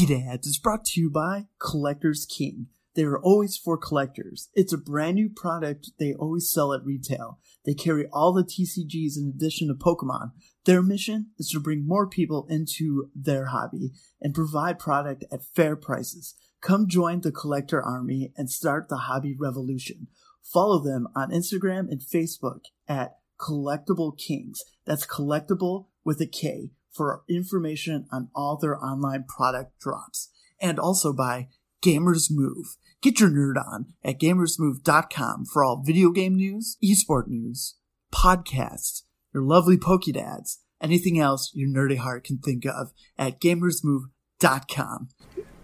PokeDads is brought to you by Collectors King. They are always for collectors. It's a brand new product they always sell at retail. They carry all the TCGs in addition to Pokemon. Their mission is to bring more people into their hobby and provide product at fair prices. Come join the collector army and start the hobby revolution. Follow them on Instagram and Facebook at Kollectible Kings. That's collectible with a K for information on all their online product drops. And also by Gamers Move. Get your nerd on at gamersmove.com for all video game news, esport news, podcasts, your lovely Pokedads, anything else your nerdy heart can think of at gamersmove.com.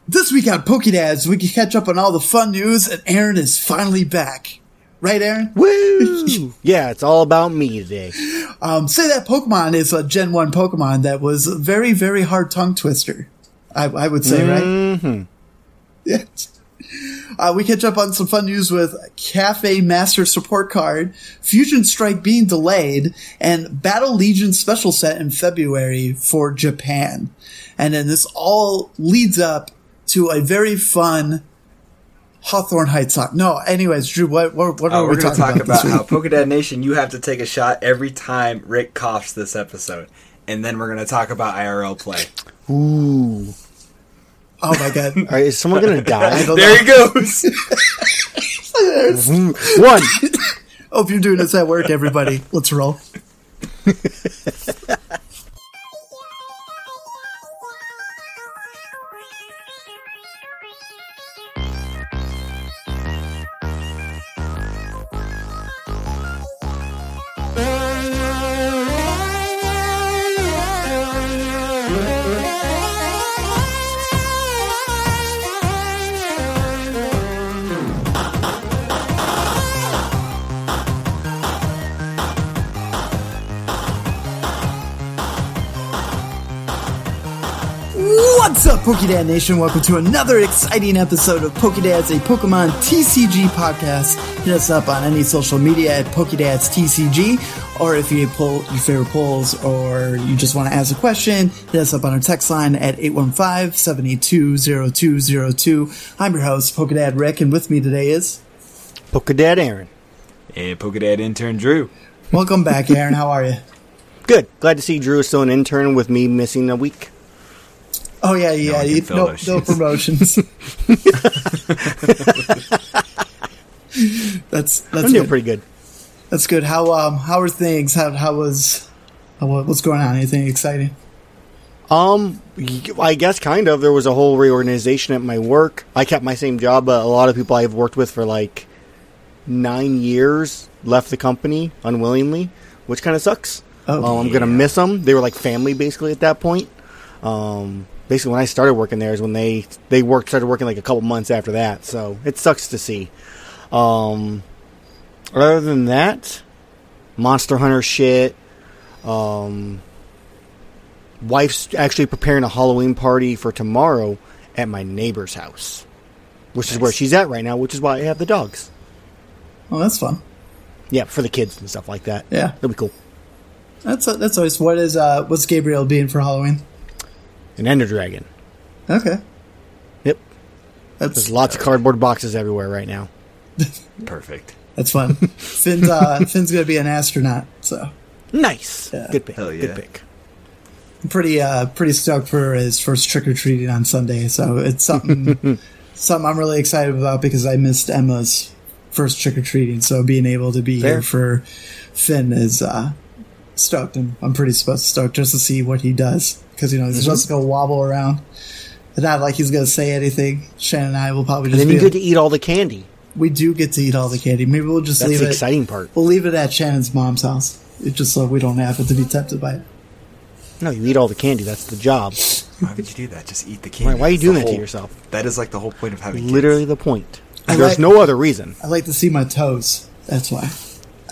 This week on Pokedads, we can catch up on all the fun news, and Aaron is finally back. Right, Aaron? Woo! yeah, it's all about me today. Um, say that Pokemon is a Gen 1 Pokemon that was a very, very hard tongue twister. I, I would say, Mm-hmm. right? Yeah. Uh, we catch up on some fun news with Cafe Master Support Card, Fusion Strike being delayed, and Battle Legion special set in February for Japan. And then this all leads up to a very fun Hawthorne Heights song. No, anyways, Drew, what, what, what Uh, are we're we going to talking talk about, about this week? how Pokedad Nation, you have to take a shot every time Rick coughs this episode. And then we're going to talk about IRL play. Ooh. Oh my god. All right, is someone gonna die? There he goes. One. Hope you're doing this at work, everybody. Let's roll. What's up, Pokedad Nation? Welcome to another exciting episode of Pokedads, a Pokemon TCG podcast. Hit us up on any social media at Pokedads TCG, or if you pull your favorite polls, or you just want to ask a question, hit us up on our text line at 815-782-0202. I'm your host, Pokedad Rick, and with me today is... Pokedad Aaron. and Pokedad intern Drew. Welcome back, Aaron. How are you? Good. Glad to see Drew is still an intern with me missing a week. Oh yeah, yeah. one can no, no promotions. that's that's I'm doing pretty good. That's good. How um how are things? How how was how, what's going on? Anything exciting? Um, y- I guess kind of. There was a whole reorganization at my work. I kept my same job, but a lot of people I've worked with for like nine years left the company unwillingly, which kind of sucks. Oh, um, I'm gonna miss them. They were like family basically at that point. Um, basically when I started working there is when they they worked started working like a couple months after that. So it sucks to see. Um, other than that, Monster Hunter shit. Um, wife's actually preparing a Halloween party for tomorrow at my neighbor's house, which is where she's at right now. Which is why I have the dogs. Oh, that's fun. Yeah, for the kids and stuff like that. Yeah. it'll be cool. That's that's always what is uh what's Gabriel being for Halloween? An Ender Dragon. Okay, Yep. that's There's lots of cardboard boxes everywhere right now. Perfect. that's fun. Finn's uh, Finn's gonna be an astronaut, so Nice. Yeah. Good pick. Hell yeah. Good pick. I'm pretty uh pretty stoked for his first trick or treating on Sunday. So it's something something I'm really excited about because I missed Emma's first trick or treating. So being able to be Fair. here for Finn is uh stoked, and I'm pretty sp- stoked just to see what he does because you know he's just mm-hmm. gonna wobble around. It's not like he's gonna say anything. Shannon and I will probably And just then be you get to eat all the candy. we do get to eat all the candy. Maybe we'll just That's leave the it. exciting part. We'll leave it at Shannon's mom's house. It just so we don't happen to be tempted by it. No, you eat all the candy. That's the job. Why would you do that? Just eat the candy. Why, why are you doing the that to yourself? That is like the whole point of having kids. Literally the point. I There's like- no other reason. I like to see my toes. That's why.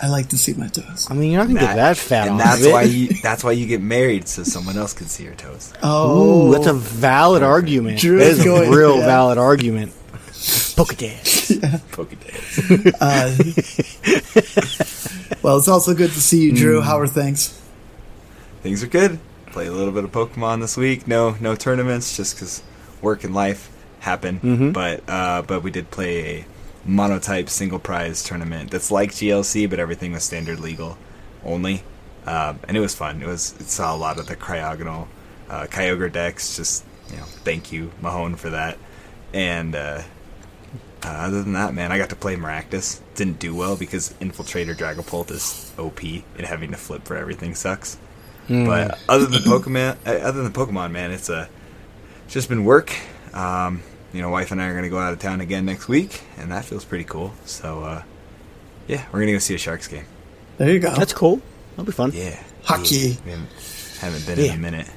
I like to see my toes. I mean, you're not gonna get that fat and that's why you that's why you get married so someone else can see your toes. Oh, Ooh, that's a valid argument. Drew that is is going- a real yeah. valid argument. Pokedex. Pokedads. Uh, well, it's also good to see you, Drew. Hmm. How are things? Things are good. Play a little bit of Pokemon this week. No no tournaments just because work and life happen. Mhm. But uh, but we did play a monotype single prize tournament that's like GLC, but everything was standard legal only, um, and it was fun. It was it saw a lot of the cryogonal uh, Kyogre decks. Just you know, thank you Mahone for that. And uh, uh, other than that, man, I got to play Maractus. Didn't do well because Infiltrator Dragapult is OP, and having to flip for everything sucks. Hmm. But other than Pokemon, uh, other than Pokemon, man, it's a it's just been work. Um, you know, wife and I are gonna go out of town again next week, and that feels pretty cool. So, uh, yeah, we're gonna go see a Sharks game. There you go. That's cool. That'll be fun. Yeah, Hockey. Yeah, we haven't, haven't been Yeah. in a minute.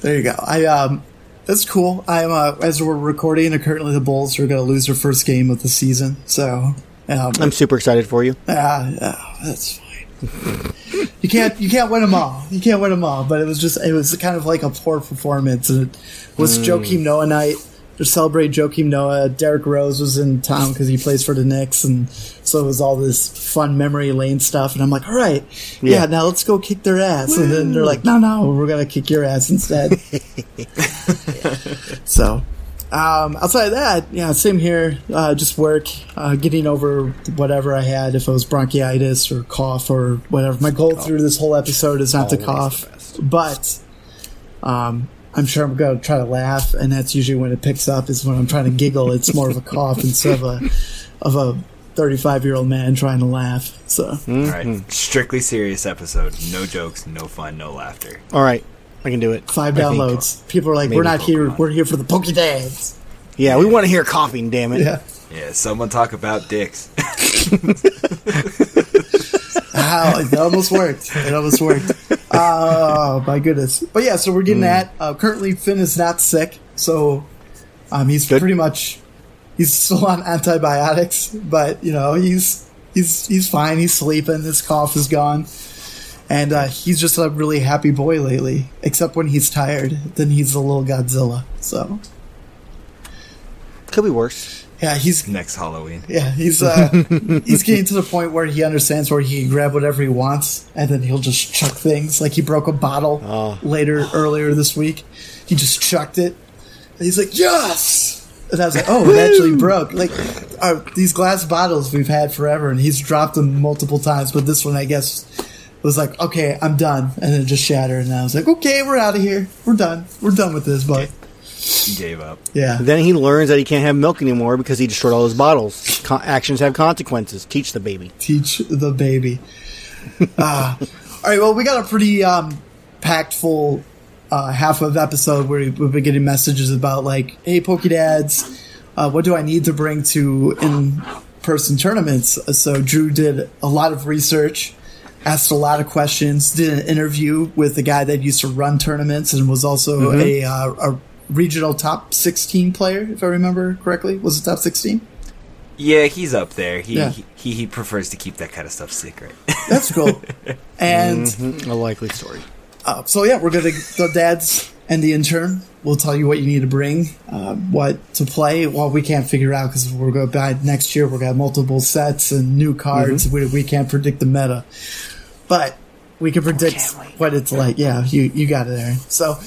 There you go. I um, that's cool. I'm uh, as we're recording, uh, currently the Bulls are going to lose their first game of the season. So, um, I'm super excited for you. ah, ah, that's fine. you can't you can't win them all. You can't win them all. But it was just it was kind of like a poor performance, and it was Joakim Noah night to celebrate Joakim Noah. Derrick Rose was in town because he plays for the Knicks, and so it was all this fun memory lane stuff. And I'm like, all right, yeah, Yeah. now let's go kick their ass. And then they're like, no, no, we're gonna kick your ass instead. so. Um, outside of that, yeah, same here. Uh, just work, uh, getting over whatever I had, if it was bronchitis or cough or whatever. My goal through this whole episode is not to cough, but um, I'm sure I'm going to try to laugh, and that's usually when it picks up. Is when I'm trying to giggle. It's more of a cough instead of a of a 35 year old man trying to laugh. So All Mm-hmm. right, strictly serious episode. No jokes, no fun, no laughter. All right, I can do it. five I think. downloads. People are like, "We're not here. We're here for the Pokédex." Yeah, we want to hear coughing. Damn it. Yeah. Yeah, someone talk about dicks. Wow, it almost worked. It almost worked. Oh my goodness! But yeah, so we're getting that. Uh, currently, Finn is not sick, so um, he's Good. pretty much he's still on antibiotics, but you know he's he's he's fine. He's sleeping. His cough is gone, and uh, he's just a really happy boy lately. Except when he's tired, then he's a little Godzilla. So Could be worse. Yeah, he's Next Halloween. Yeah, he's uh, he's getting to the point where he understands where he can grab whatever he wants, and then he'll just chuck things. Like he broke a bottle Oh. later earlier this week. He just chucked it, and he's like, "Yes!" And I was like, "Oh, it actually broke." Like uh, these glass bottles we've had forever, and he's dropped them multiple times, but this one, I guess, was like, "Okay, I'm done," and then it just shattered. And I was like, "Okay, we're out of here. We're done. We're done with this." But He gave up. yeah, Then he learns that he can't have milk anymore because he destroyed all his bottles. Con- actions have consequences. Teach the baby. teach the baby. uh, all right, well, we got a pretty um, packed full uh, half of episode where we've been getting messages about like, "Hey, Pokedads, uh, what do I need to bring to in-person tournaments?" So Drew did a lot of research, asked a lot of questions, did an interview with the guy that used to run tournaments and was also a, uh, a regional top 16 player, if I remember correctly. Was it top 16? Yeah, he's up there. He, Yeah. he he prefers to keep that kind of stuff secret. That's cool. and Mhm, A likely story. Uh, so yeah, we're gonna the dads and the intern will tell you what you need to bring, uh, what to play. Well, we can't figure out because we're going to buy next year. We're gonna have multiple sets and new cards. We, we can't predict the meta, but we can predict what it's like. Yeah, you you got it, Aaron. So.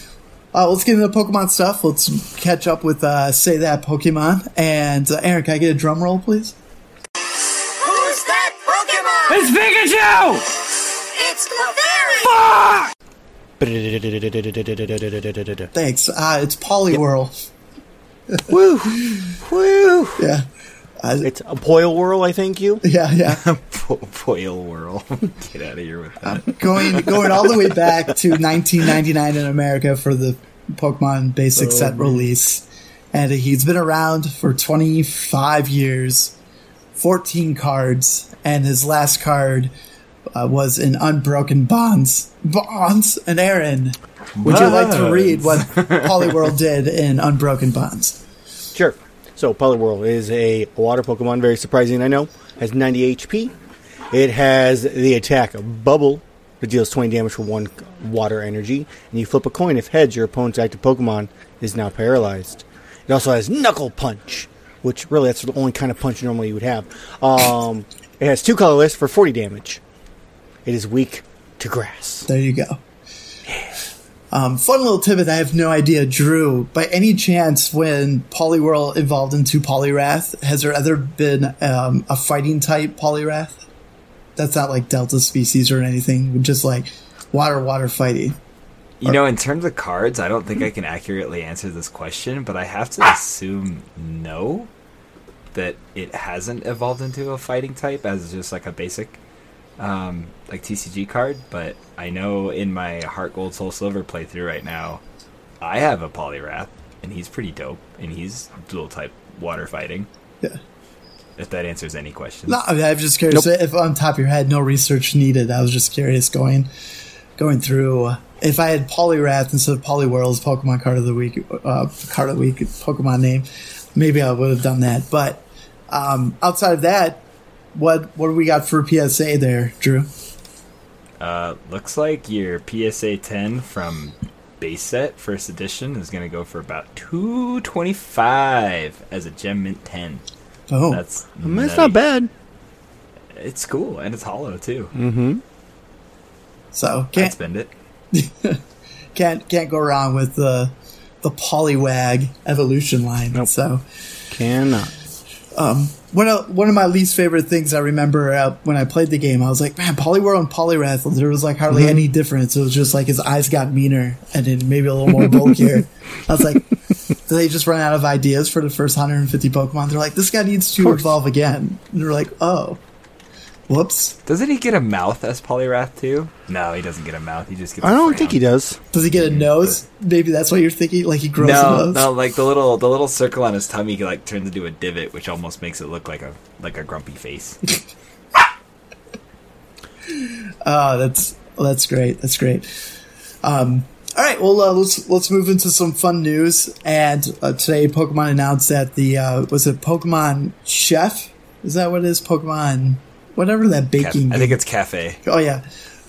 Uh, let's get into the Pokemon stuff. Let's catch up with uh, Say That Pokemon. And uh, Aaron, can I get a drum roll, please? Who's that Pokemon? It's Pikachu! It's Clefairy! Thanks. Uh, it's Poliwhirl. Woo! Woo! Yeah. Uh, It's a Poil Whirl, I think you. yeah, yeah. Po- Poil whirl. Get out of here with that. going going all the way back to 1999 in America for the Pokemon Basic Set release, and he's been around for 25 years, 14 cards, and his last card uh, was in Unbroken Bonds. Bonds, and Aaron, would you like to read what Poliwhirl did in Unbroken Bonds? Sure. So, Poliwhirl is a water Pokemon, very surprising, I know. Has 90 HP. It has the attack Bubble, that deals 20 damage for one water energy. And you flip a coin if heads, your opponent's active Pokemon is now paralyzed. It also has Knuckle Punch, which really that's the only kind of punch normally you would have. Um, it has two colorless for 40 damage. It is weak to grass. There you go. Um, fun little tidbit. I have no idea, Drew. By any chance, when Poliwhirl evolved into Poliwrath, has there ever been um, a fighting type Poliwrath? That's not like Delta species or anything. Just like water, water fighting. You know, in terms of cards, I don't think I can accurately answer this question, but I have to assume no, that it hasn't evolved into a fighting type as just like a basic, um, like TCG card. But I know in my Heart Gold Soul Silver playthrough right now, I have a Poliwrath, and he's pretty dope, and he's dual type water fighting. Yeah. If that answers any questions. No, I mean, I'm just curious. If on top of your head, no research needed. I was just curious going going through. uh, If I had Poliwrath instead of Poliwhirl's Pokemon card of the week, uh, card of the week Pokemon name, maybe I would have done that. But um, outside of that, what what do we got for PSA there, Drew? Uh, looks like your PSA 10 from base set first edition is going to go for about 225 as a gem mint 10. Oh, That's I mean, that's nutty. not bad. It's cool and it's hollow too. Mm-hmm. so I'd can't spend it. can't can't go wrong with the the Poliwag evolution line. Nope. So. Cannot. Um, One of one of my least favorite things I remember uh, when I played the game, I was like, man, Poliwhirl and Poliwrath, there was like hardly any difference. It was just like his eyes got meaner and then maybe a little more bulkier. I was like, did they just run out of ideas for the first 150 Pokemon? They're like, this guy needs to course. evolve again. And they're like, oh, whoops. Doesn't he get a mouth as Poliwrath too? No, he doesn't get a mouth. He just gets. I a don't frown. think he does. Does he get a nose? Maybe that's what you're thinking. Like he grows a nose. no, like the little the little circle on his tummy like turns into a divot, which almost makes it look like a like a grumpy face. Oh, that's that's great. That's great. Um, all right, well uh, let's let's move into some fun news. And uh, today, Pokemon announced that the uh, was it Pokemon Chef? Is that what it is? Pokemon whatever that baking. I think it's cafe. oh yeah,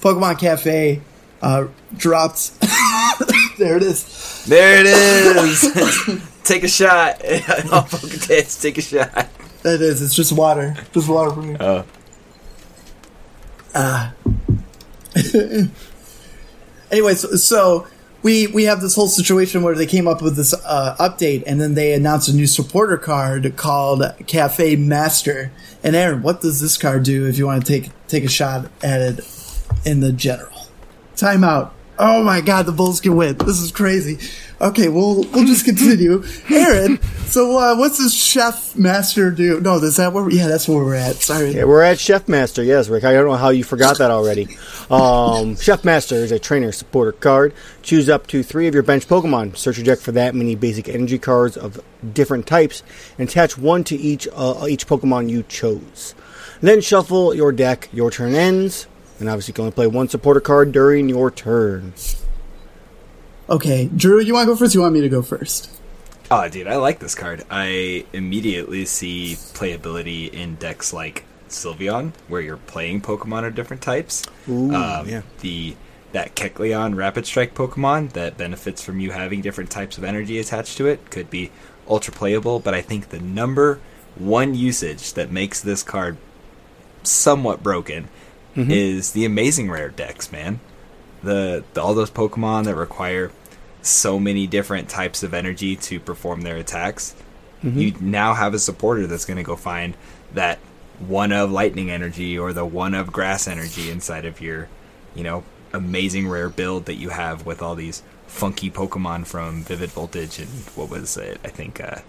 Pokemon Cafe uh, dropped. there it is. There it is. take a shot. Pokedex, take a shot. That is. It's just water. Just water for me. Oh, anyway, so, so we we have this whole situation where they came up with this uh, update, and then they announced a new supporter card called Cafe Master. And Aaron, what does this card do? If you want to take take a shot at it in the general timeout. Oh my God, the Bulls can win. This is crazy. Okay, we'll we'll just continue. Aaron, so uh, what's this Chef Master do? No, is that where? Yeah, that's where we're at. Sorry. Yeah, we're at Chef Master. Yes, Rick. I don't know how you forgot that already. Um, Chef Master is a trainer supporter card. Choose up to three of your bench Pokemon. Search your deck for that many basic energy cards of different types, and attach one to each uh, each Pokemon you chose. Then shuffle your deck. Your turn ends, and obviously you can only play one supporter card during your turn. Okay, Drew, you want to go first? You want me to go first? oh, dude, I like this card. I immediately see playability in decks like Sylveon, where you're playing Pokemon of different types. Ooh, um, yeah. The that Kecleon Rapid Strike Pokemon that benefits from you having different types of energy attached to it could be ultra playable. But I think the number one usage that makes this card somewhat broken Mm-hmm. is the amazing rare decks, man. The, the all those Pokemon that require so many different types of energy to perform their attacks. Mm-hmm. You now have a supporter that's going to go find that one of lightning energy or the one of grass energy inside of your, you know, amazing rare build that you have with all these funky Pokemon from Vivid Voltage and what was it? I think uh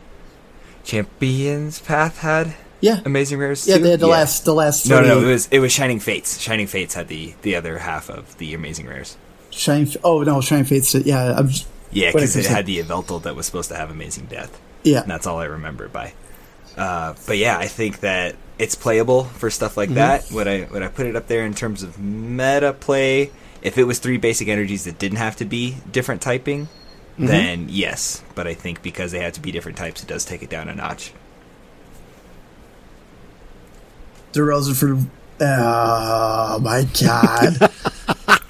Champions Path had Yeah, amazing rares. yeah. too? They had the last, the last. No, no, three. it was it was Shining Fates. Shining Fates had the the other half of the amazing rares. Shine. Oh no, Shining Fates. Yeah, I'm. Just, Yeah, because if it had the Yveltal that was supposed to have amazing death. yeah. And that's all I remember by. Uh, but yeah, I think that it's playable for stuff Mm-hmm. like that. Would I would I put it up there in terms of meta play? If it was three basic energies that didn't have to be different typing, Mm-hmm. then yes. But I think because they had to be different types, it does take it down a notch. DeRozan for. Oh my god.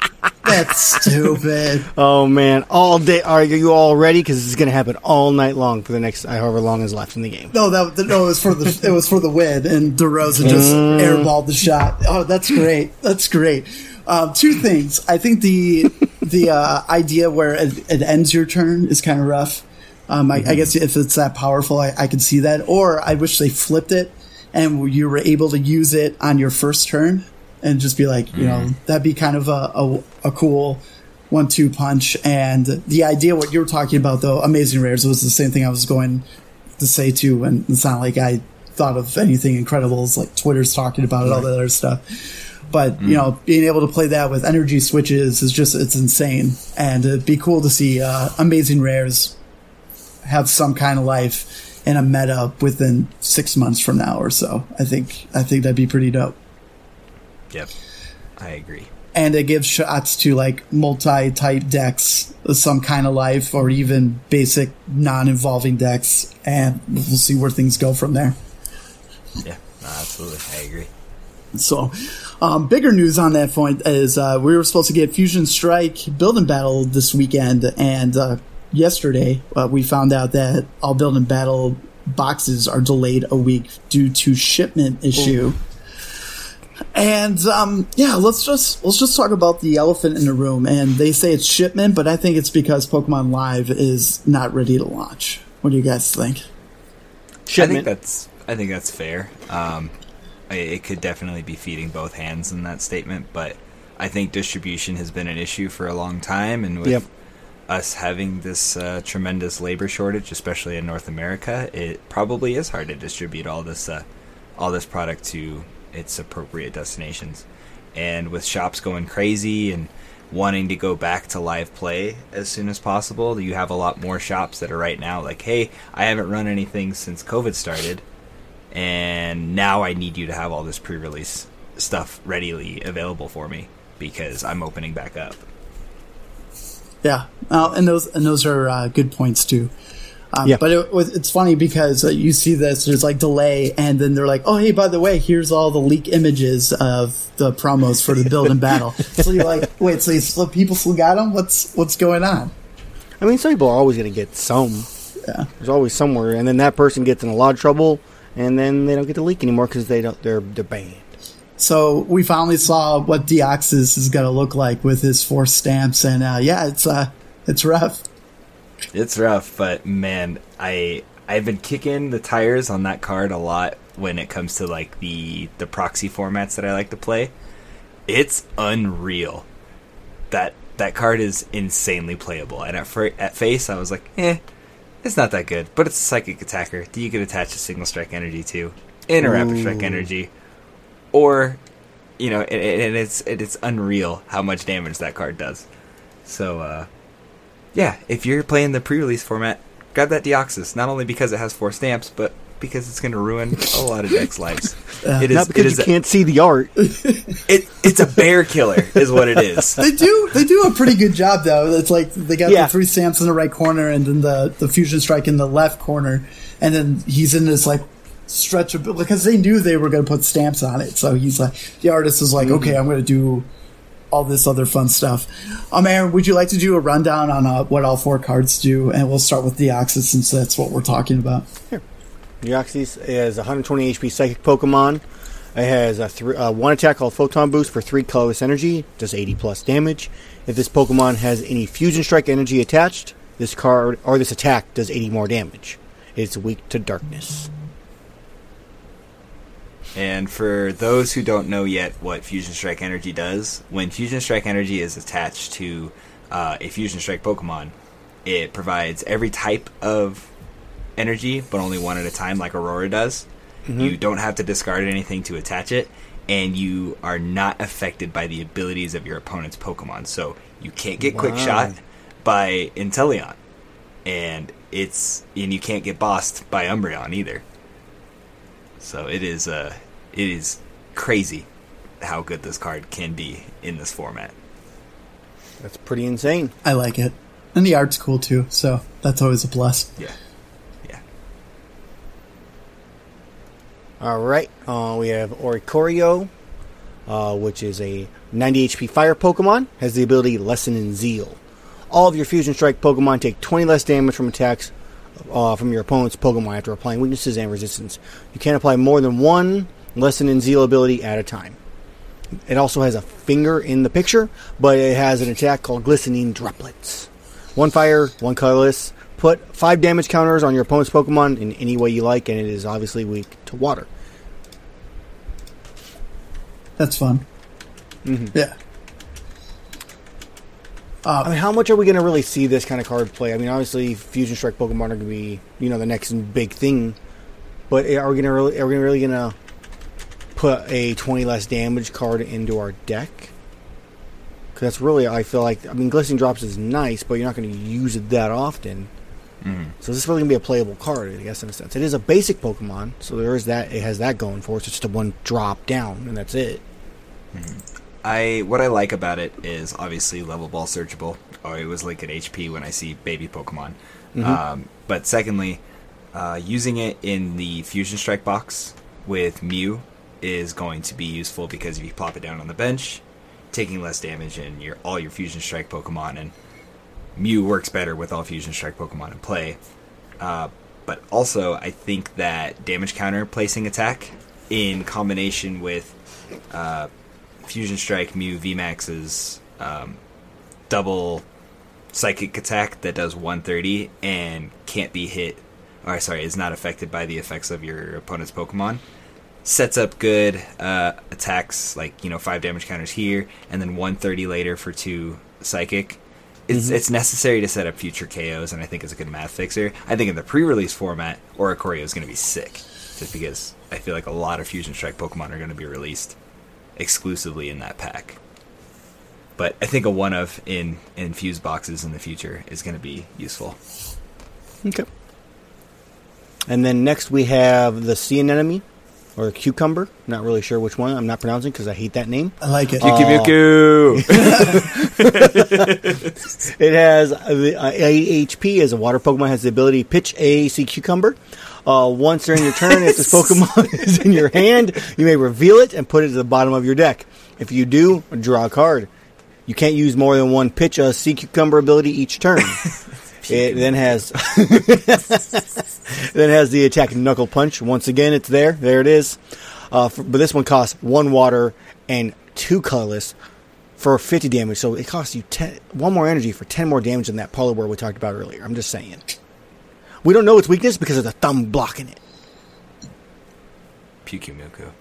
That's stupid. Oh man, all day. Are you all ready? Because this is going to happen all night long for the next however long is left in the game. No, that no, it was for the it was for the win, and DeRozan just airballed the shot. Oh, that's great. That's great. Um, two things. I think the the uh, idea where it, it ends your turn is kind of rough. Um, I, I guess if it's that powerful, I, I can see that. Or I wish they flipped it and you were able to use it on your first turn and just be like, you know, that'd be kind of a, a, a cool one-two punch. And the idea, what you were talking about, though, Amazing Rares was the same thing I was going to say too. And it's not like I thought of anything incredible. It's like Twitter's talking about it, all that other stuff. But you know, being able to play that with energy switches is just it's insane, and it'd be cool to see uh, Amazing Rares have some kind of life in a meta within six months from now or so. I think I think that'd be pretty dope. Yep, I agree. And it gives shots to like multi-type decks some kind of life, or even basic non-involving decks, and we'll see where things go from there. Yeah, absolutely, I agree. So, um, bigger news on that point is uh, we were supposed to get Fusion Strike Build and Battle this weekend, and uh, yesterday uh, we found out that all Build and Battle boxes are delayed a week due to shipment issue. And um, yeah, let's just let's just talk about the elephant in the room. And they say it's shipment, but I think it's because Pokemon Live is not ready to launch. What do you guys think? I think that's I think that's fair. Um, I, it could definitely be feeding both hands in that statement, but I think distribution has been an issue for a long time, and with Yep. Us having this uh, tremendous labor shortage, especially in North America, it probably is hard to distribute all this uh, all this product to its appropriate destinations. And with shops going crazy and wanting to go back to live play as soon as possible, you have a lot more shops that are right now like, "Hey, I haven't run anything since COVID started." and now I need you to have all this pre-release stuff readily available for me because I'm opening back up. Yeah, uh, and those and those are uh, good points too. Um, Yeah. But it, it's funny because uh, you see this, there's like delay, and then they're like, "Oh, hey, by the way, here's all the leak images of the promos for the build and battle." so you're like, "Wait, so, you still, people still got them? What's what's going on?" I mean, some people are always going to get some. Yeah. There's always somewhere, and then that person gets in a lot of trouble, and then they don't get to leak anymore because they don't. They're they're banned. So we finally saw what Deoxys is going to look like with his four stamps, and uh, yeah, it's uh, it's rough. It's rough, but man, I I've been kicking the tires on that card a lot when it comes to like the the proxy formats that I like to play. It's unreal. That that card is insanely playable. And at fir- at face, I was like, eh, it's not that good. But it's a psychic attacker that you could attach a single strike energy to, and a rapid strike energy, or you know, and, and it's and it's unreal how much damage that card does. So. uh yeah, if you're playing the pre-release format, grab that Deoxys. Not only because it has four stamps, but because it's going to ruin a lot of decks' lives. it is. Not because is. you A, can't see the art. it, it's a bear killer, is what it is. They do they do a pretty good job though. It's like they got Yeah. the three stamps in the right corner, and then the the fusion strike in the left corner, and then he's in this like stretch of because they knew they were going to put stamps on it. So he's like the artist is like, okay, I'm going to do all this other fun stuff. Um, Aaron, would you like to do a rundown on uh, what all four cards do? And we'll start with Deoxys since that's what we're talking about. Here. Deoxys is 120 HP psychic Pokemon. It has a thr uh, one attack called Photon Boost for three colorless energy, does 80 plus damage. If this Pokemon has any Fusion Strike energy attached, this card or this attack does 80 more damage. It's weak to darkness. And for those who don't know yet what Fusion Strike Energy does, when Fusion Strike Energy is attached to uh, a Fusion Strike Pokemon, it provides every type of energy, but only one at a time, like Aurora does. You don't have to discard anything to attach it, and you are not affected by the abilities of your opponent's Pokemon. So you can't get Quick Shot by Inteleon, and it's and you can't get bossed by Umbreon either. So it is uh it is crazy how good this card can be in this format. That's pretty insane. I like it, and the art's cool too. So that's always a plus. Yeah. Yeah. All right, uh, we have Oricorio, uh, which is a 90 HP fire Pokemon. Has the ability Lesson in Zeal. All of your Fusion Strike Pokemon take 20 less damage from attacks uh, from your opponent's Pokemon after applying weaknesses and resistance. You can't apply more than one Lesson in Zeal ability at a time. It also has a finger in the picture, but it has an attack called Glistening Droplets. One fire, one colorless. Put five damage counters on your opponent's Pokemon in any way you like, and it is obviously weak to water. That's fun. Mm-hmm. Yeah. Uh, I mean, how much are we going to really see this kind of card play? I mean, obviously, Fusion Strike Pokemon are going to be, you know, the next big thing. But are we going to really, are we really going to put a twenty less damage card into our deck? Because that's really, I feel like, I mean, Glistening Drops is nice, but you're not going to use it that often. Mm-hmm. So this is really going to be a playable card, I guess, in a sense. It is a basic Pokemon, so there is that. It has that going for it. It's just a one drop down, and that's it. Mm-hmm. I what I like about it is obviously level ball searchable. I always like at HP when I see baby Pokemon. Um, but secondly, uh, using it in the Fusion Strike box with Mew is going to be useful because if you plop it down on the bench, taking less damage and your all your Fusion Strike Pokemon and Mew works better with all Fusion Strike Pokemon in play. Uh, but also, I think that damage counter placing attack in combination with uh, Fusion Strike Mew VMAX's um, double psychic attack that does 130 and can't be hit, or sorry, is not affected by the effects of your opponent's Pokemon. Sets up good uh, attacks like you know five damage counters here, and then 130 later for two psychic. It's it's necessary to set up future KOs, and I think it's a good math fixer. I think in the pre-release format, Oricorio is going to be sick, just because I feel like a lot of Fusion Strike Pokemon are going to be released exclusively in that pack. But I think a one of in in fuse boxes in the future is going to be useful. Okay. And then next we have the Sea Anemone, or Cucumber. Not really sure which one. I'm not pronouncing because I hate that name. I like it. Kyukyu. It has uh, the uh, AHP as a water Pokemon has the ability to pitch a sea cucumber. Uh, once during your turn, if this Pokemon is in your hand, you may reveal it and put it to the bottom of your deck. If you do, draw a card. You can't use more than one pitch a sea cucumber ability each turn. it then has then has the attack knuckle punch. Once again, it's there. There it is. Uh, for, but this one costs one water and two colorless for 50 damage. So it costs you 10, one more energy for 10 more damage than that Poliwhirl we talked about earlier. I'm just saying. We don't know its weakness because of the thumb blocking it. Pyukumuku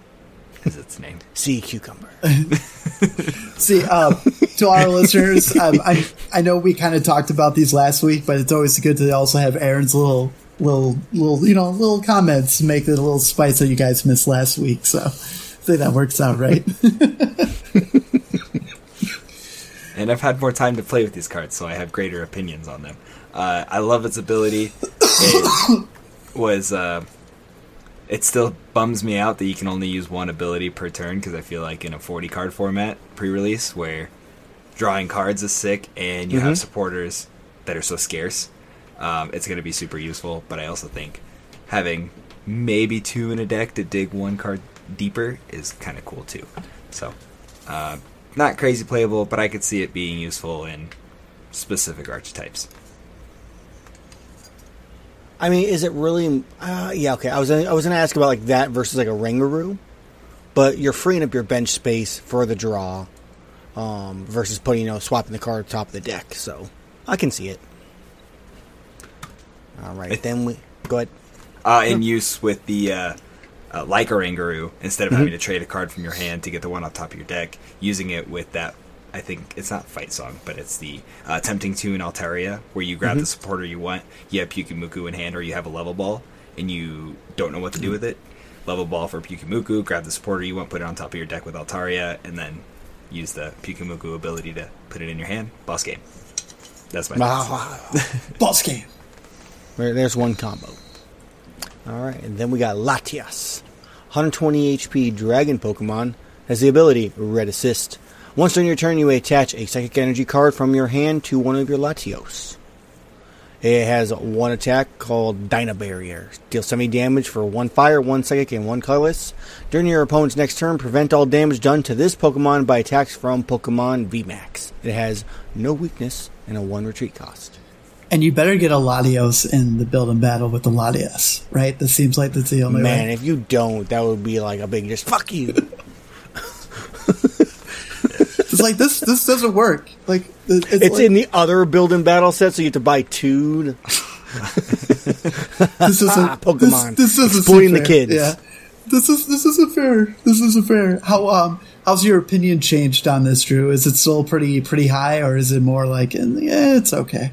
is its name. Sea cucumber. See, uh, to our listeners, um, I I know we kind of talked about these last week, but it's always good to also have Aaron's little little little you know little comments make it a little spice that you guys missed last week. So I think that works out right. and I've had more time to play with these cards, so I have greater opinions on them. Uh, I love its ability. It was. Uh, it still bums me out that you can only use one ability per turn because I feel like in a 40 card format pre-release where drawing cards is sick and you have supporters that are so scarce, um, it's going to be super useful. But I also think having maybe two in a deck to dig one card deeper is kind of cool too. So, uh, not crazy playable, but I could see it being useful in specific archetypes. I mean, is it really? Uh, yeah, okay. I was I was gonna ask about like that versus like a Ringaroo, but you're freeing up your bench space for the draw, um, versus putting you know swapping the card top of the deck. So I can see it. All right, then we go ahead. uh, in use with the uh, uh, like a Ringaroo, instead of having to trade a card from your hand to get the one on top of your deck. Using it with that, I think it's not fight song, but it's the uh, tempting tune Altaria, where you grab the supporter you want. You have Pyukumuku in hand, or you have a level ball, and you don't know what to do with it. Level ball for Pyukumuku. Grab the supporter you want, put it on top of your deck with Altaria, and then use the Pyukumuku ability to put it in your hand. Boss game. That's my. thoughts. Boss game. There's one combo. All right, and then we got Latias, 120 HP Dragon Pokemon has the ability Red Assist. Once during your turn, you attach a Psychic Energy card from your hand to one of your Latios. It has one attack called Dyna Barrier. Deal 70 damage for one fire, one psychic, and one colorless. During your opponent's next turn, prevent all damage done to this Pokemon by attacks from Pokemon VMAX. It has no weakness and a one retreat cost. And you better get a Latios in the build and battle with the Latias, right? That seems like that's the only Man, way. if you don't, that would be like a big just fuck you. It's like this. This doesn't work. Like it's, It's like, in the other build and battle set, so you have to buy two. this isn't Ah, Pokemon. This, this doesn't Exploiting the kids. Yeah. This is this isn't fair. This isn't fair. How um how's your opinion changed on this, Drew? Is it still pretty pretty high, or is it more like yeah, it's okay?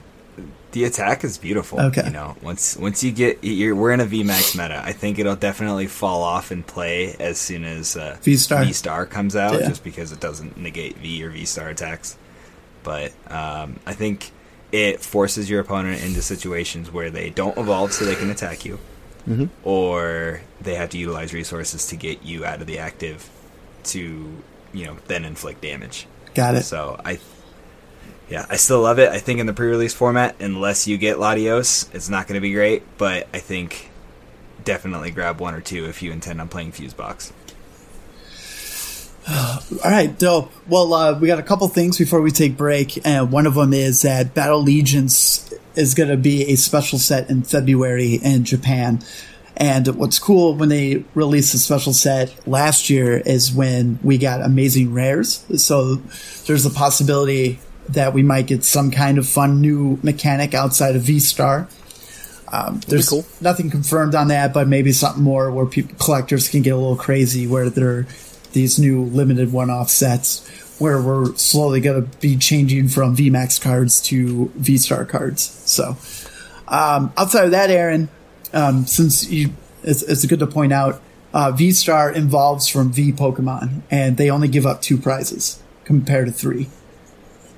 The attack is beautiful. Okay. You know, once once you get you're, we're in a VMAX meta. I think it'll definitely fall off in play as soon as uh. V Star comes out, Yeah. just because it doesn't negate V or V Star attacks. But um, I think it forces your opponent into situations where they don't evolve so they can attack you, Mm-hmm. or they have to utilize resources to get you out of the active to you know then inflict damage. Got it. So I, yeah, I still love it. I think in the pre-release format, unless you get Latios, it's not going to be great. But I think definitely grab one or two if you intend on playing Fusebox. All right, dope. Well, uh, we got a couple things before we take break, and one of them is that Battle Legions is going to be a special set in February in Japan. And what's cool when they released the special set last year is when we got amazing rares. So there's a possibility that we might get some kind of fun new mechanic outside of V Star. Um, there's cool. nothing confirmed on that, but maybe something more where people, collectors can get a little crazy, where there are these new limited one-off sets where we're slowly going to be changing from VMAX cards to V Star cards. So um, outside of that, Aaron, um, since you, it's, it's good to point out, uh, V Star involves from V Pokemon, and they only give up two prizes compared to three,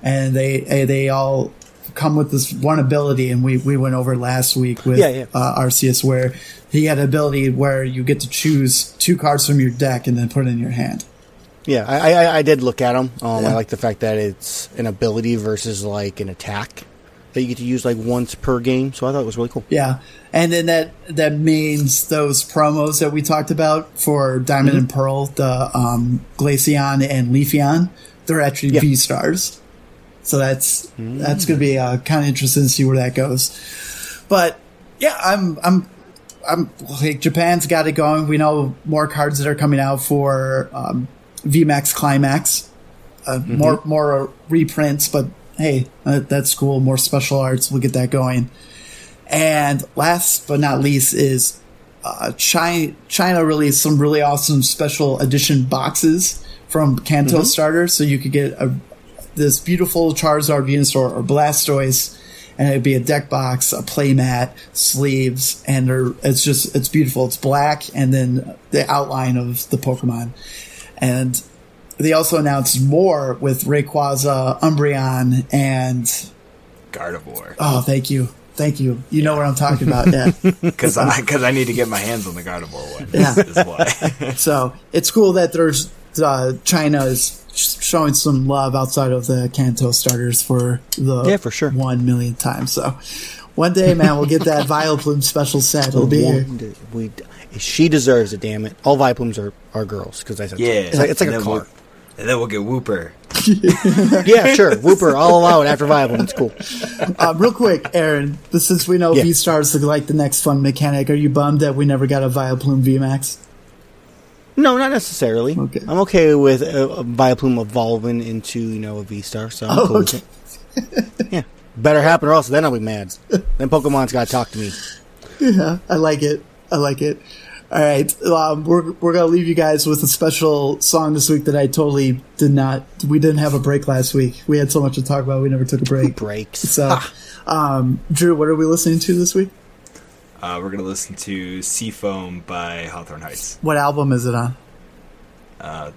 and they eh, they all come with this one ability, and we we went over last week with Yeah, yeah. Uh, Arceus, where he had an ability where you get to choose two cards from your deck and then put it in your hand. Yeah, I, I, I did look at them. Um, Yeah. I like the fact that it's an ability versus like an attack that you get to use like once per game. So I thought it was really cool. Yeah, and then that that means those promos that we talked about for Diamond Mm-hmm. and Pearl, the um, Glaceon and Leafeon, they're actually. V stars. So that's that's going to be uh, kind of interesting to see where that goes. But yeah, I'm I'm I'm like Japan's got it going. We know more cards that are coming out for um, VMAX Climax. Uh, More more reprints, but hey, uh, that's cool. More special arts. We'll get that going. And last but not least is uh, China, China released some really awesome special edition boxes from Kanto starters, so you could get a, this beautiful Charizard, Venusaur, or Blastoise, and it'd be a deck box, a playmat, sleeves, and it's just it's beautiful. It's black, and then the outline of the Pokemon, and they also announced more with Rayquaza, Umbreon, and Gardevoir, oh, thank you, thank you. You know what I'm talking about, yeah. because I because I need to get my hands on the Gardevoir one. Yeah. So it's cool that there's uh, China is sh- showing some love outside of the Kanto starters for the Yeah, for sure. one million times. So one day, man, we'll get that Vileplume special set. It'll be here. We, she deserves it. Damn it! All Vileplumes are, are girls because I said yeah, It's like, it's like a car. We'll, and then we'll get Wooper. yeah, sure. Wooper, I'll allow it after Vileplume. It's cool. Uh, real quick, Aaron, since we know Yeah. V Stars look like the next fun mechanic, are you bummed that we never got a Vileplume VMAX? No, not necessarily. Okay. I'm okay with a, a Vileplume evolving into you know a V star. So I'm Oh, cool it. Yeah, better happen or else then I'll be mad. then Pokemon's got to talk to me. Yeah, I like it. I like it. All right, um, we're we're gonna leave you guys with a special song this week that I totally did not. We didn't have a break last week. We had so much to talk about. We never took a break. Breaks. So, um, Drew, what are we listening to this week? Uh, we're gonna listen to Seafoam by Hawthorne Heights. What album is it on? Uh,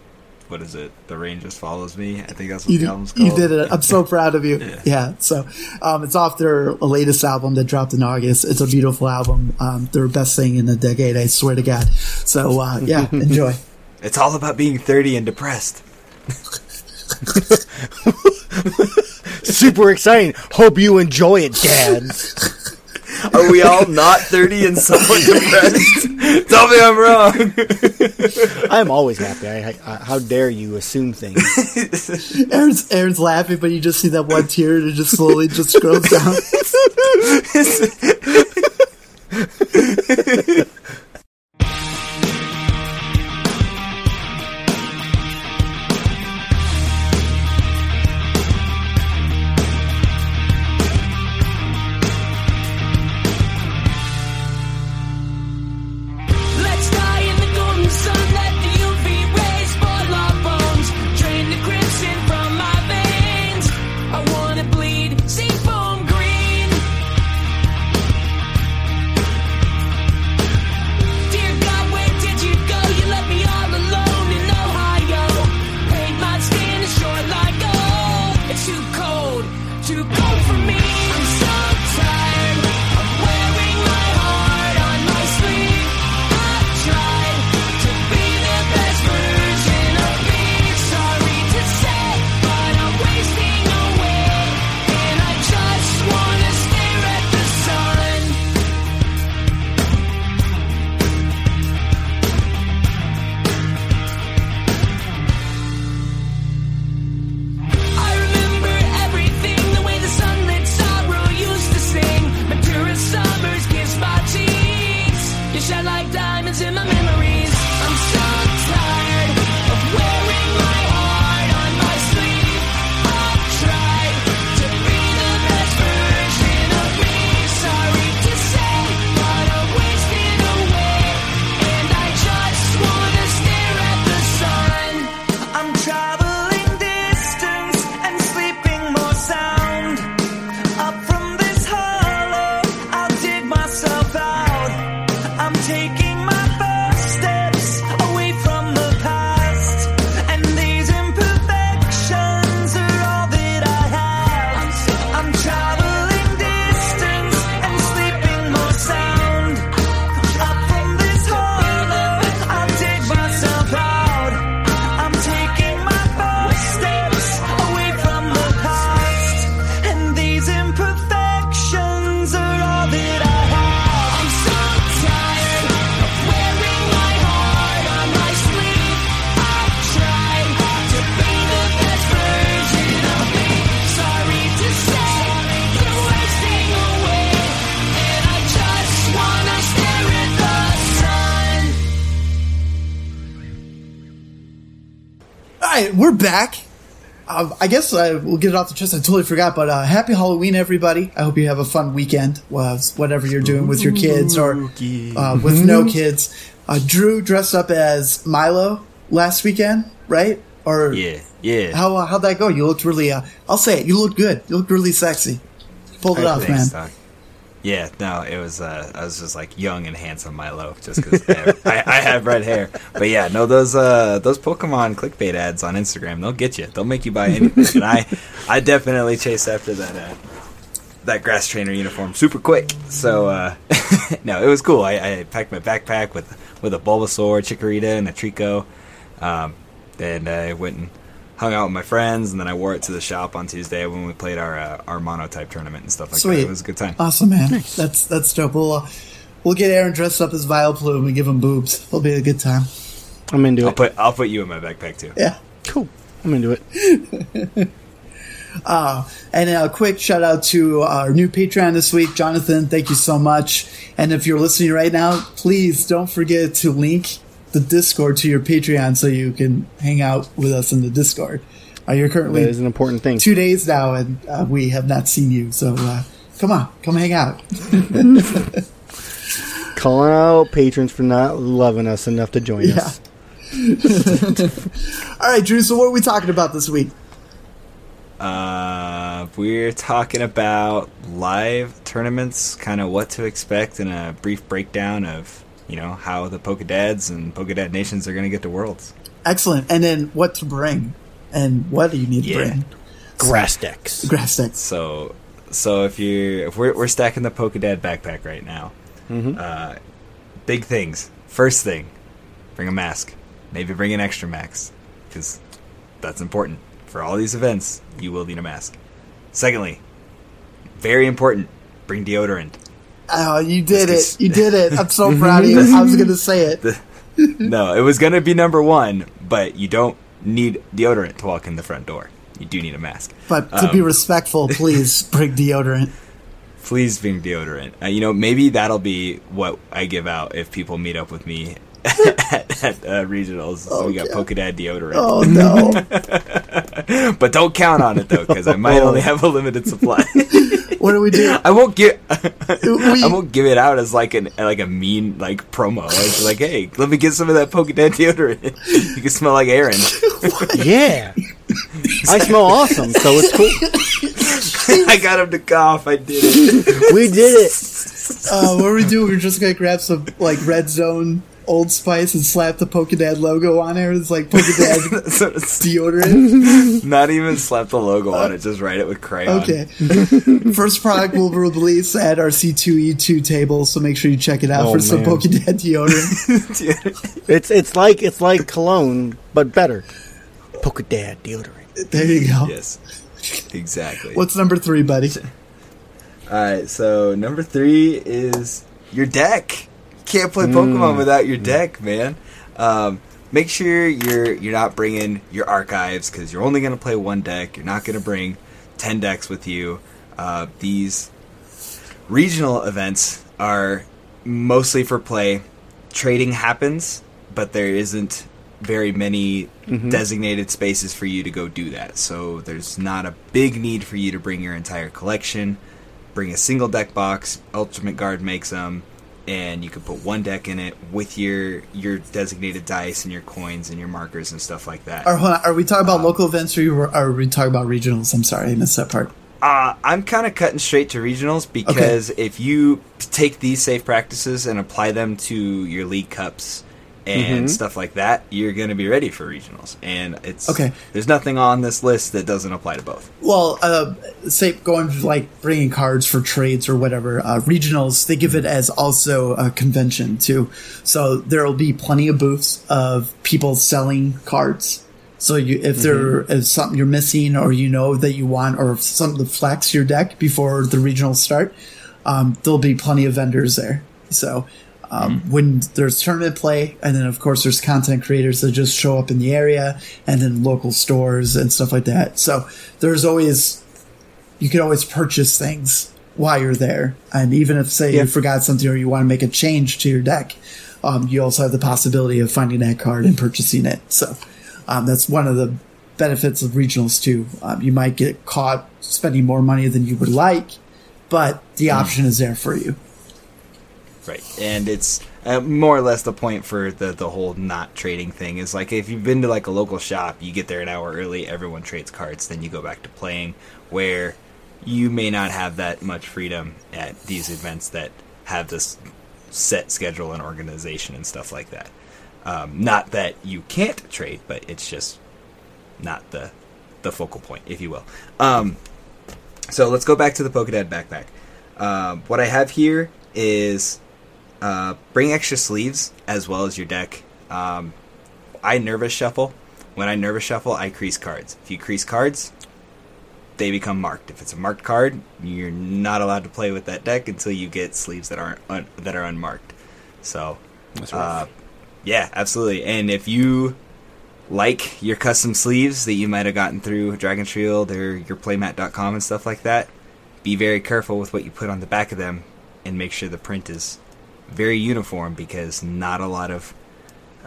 what is it? The Rain Just Follows Me. I think that's what You the did, album's called. you did it. I'm so proud of you. Yeah. Yeah. So, um, it's off their latest album that dropped in August. It's a beautiful album. Um, their best thing in the decade. I swear to God. So, uh, yeah, enjoy. It's all about being 30 and depressed. Super exciting. Hope you enjoy it, dads. Are we all not 30 and somewhat depressed? Tell me I'm wrong. I'm always happy. I, I, how dare you assume things? Aaron's, Aaron's laughing, but you just see that one tear that just slowly just scrolls down. You right, we're back. Um, I guess uh, we'll get it off the chest. I totally forgot, but uh, happy Halloween, everybody! I hope you have a fun weekend, uh, whatever you're doing with your kids or uh, with no kids. Uh, Drew dressed up as Milo last weekend, right? Or Yeah, yeah. how uh, how'd that go? You looked really. Uh, I'll say it. You looked good. You looked really sexy. Pulled it off, man. Yeah, no, it was. Uh, I was just like young and handsome Milo, just because I, I have red hair. But yeah, no, those uh, those Pokemon clickbait ads on Instagram, they'll get you. They'll make you buy anything. and I, I definitely chase after that uh, that grass trainer uniform super quick. So uh, no, it was cool. I, I packed my backpack with with a Bulbasaur, Chikorita, and a Treecko. Um, and I went and hung out with my friends, and then I wore it to the shop on Tuesday when we played our uh, our monotype tournament and stuff like Sweet. that. It was a good time. Awesome, man. That's that's dope. We'll uh, we'll get Aaron dressed up as Vileplume and give him boobs. It'll be a good time. I'm into I'll it. put I'll put you in my backpack too. Yeah. Cool. I'm into it. And a quick shout out to our new Patreon this week, Jonathan. Thank you so much. And if you're listening right now, please don't forget to link the Discord to your Patreon so you can hang out with us in the Discord. Uh, you're currently is an important thing. two days now, and uh, we have not seen you. So uh, come on, come hang out. Calling out patrons for not loving us enough to join Yeah. us. All right, Drew. So what are we talking about this week? Uh, we're talking about live tournaments, kind of what to expect, and a brief breakdown of you know how the Pokedads and Pokedad nations are going to get to Worlds. Excellent. And then what to bring, and what do you need Yeah. to bring? Grass decks. Grass decks. So, so if you if we're we're stacking the Pokedad backpack right now, uh, big things. First thing, bring a mask. Maybe bring an extra max, because that's important for all these events. You will need a mask. Secondly, very important, bring deodorant. Oh, you did it! You did it! I'm so proud of you. I was gonna say it. no, it was going to be number one, but you don't need deodorant to walk in the front door. You do need a mask. But to be Um, respectful, please bring deodorant. Please bring deodorant. Uh, you know, maybe that'll be what I give out if people meet up with me at, at uh, regionals. So we got Okay. Pokedad deodorant. Oh no! But don't count on it though, because I might only have a limited supply. What do we do? I won't give. We- I won't give it out as like an like a mean like promo. It's like, hey, let me get some of that Pokedad deodorant. you can smell like Aaron. Yeah. I smell awesome, so it's cool. I got him to cough. I did it. We did it. Uh, what do we do? We're just gonna grab some like Red Zone Old Spice and slap the Pokedad logo on it. It's like Pokedad So it's deodorant. not even slap the logo on it. Just write it with crayon. Okay. First product will be released at our C2E2 table, so make sure you check it out Oh, for some man. Pokedad deodorant. It's it's like it's like cologne, but better. Polka Dad deodorant. there you go. yes. Exactly. What's number three, buddy? All right, so number three is your deck. Can't play Pokemon without your deck, man. Um, make sure you're you're not bringing your archives because you're only going to play one deck. You're not going to bring ten decks with you. Uh, these regional events are mostly for play trading happens, but there isn't very many designated spaces for you to go do that. So there's not a big need for you to bring your entire collection. Bring a single deck box. Ultimate Guard makes them, and you can put one deck in it with your your designated dice and your coins and your markers and stuff like that. Are, hold on, are we talking about local events or are we talking about regionals? I'm sorry, I missed that part. Uh, I'm kind of cutting straight to regionals because if you take these safe practices and apply them to your league cups and stuff like that, you're going to be ready for regionals. And it's Okay. There's nothing on this list that doesn't apply to both. Well, uh, say going to, like bringing cards for trades or whatever. Uh, regionals they give it as also a convention too, so there will be plenty of booths of people selling cards. So you, if there is something you're missing, or you know that you want, or something to flex your deck before the regionals start, um, there'll be plenty of vendors there. So um, when there's tournament play, and then of course there's content creators that just show up in the area, and then local stores and stuff like that. So there's always you can always purchase things while you're there, and even if say Yeah. you forgot something or you want to make a change to your deck, um, you also have the possibility of finding that card and purchasing it. So um, that's one of the benefits of regionals too. Um, you might get caught spending more money than you would like, but the option is there for you. Right. And it's uh, more or less the point for the, the whole not trading thing is like if you've been to like a local shop, you get there an hour early, everyone trades cards, then you go back to playing where you may not have that much freedom at these events that have this set schedule and organization and stuff like that. Um, not that you can't trade, but it's just not the the focal point, if you will. Um, so let's go back to the Pokedad backpack. Um, what I have here is uh, bring extra sleeves as well as your deck. Um, I nervous shuffle. When I nervous shuffle, I crease cards. If you crease cards, they become marked. If it's a marked card, you're not allowed to play with that deck until you get sleeves that aren't un- that are unmarked. So, That's uh, yeah, absolutely. And if you like your custom sleeves that you might have gotten through Dragon Shield or your playmat.com and stuff like that, be very careful with what you put on the back of them and make sure the print is very uniform because not a lot of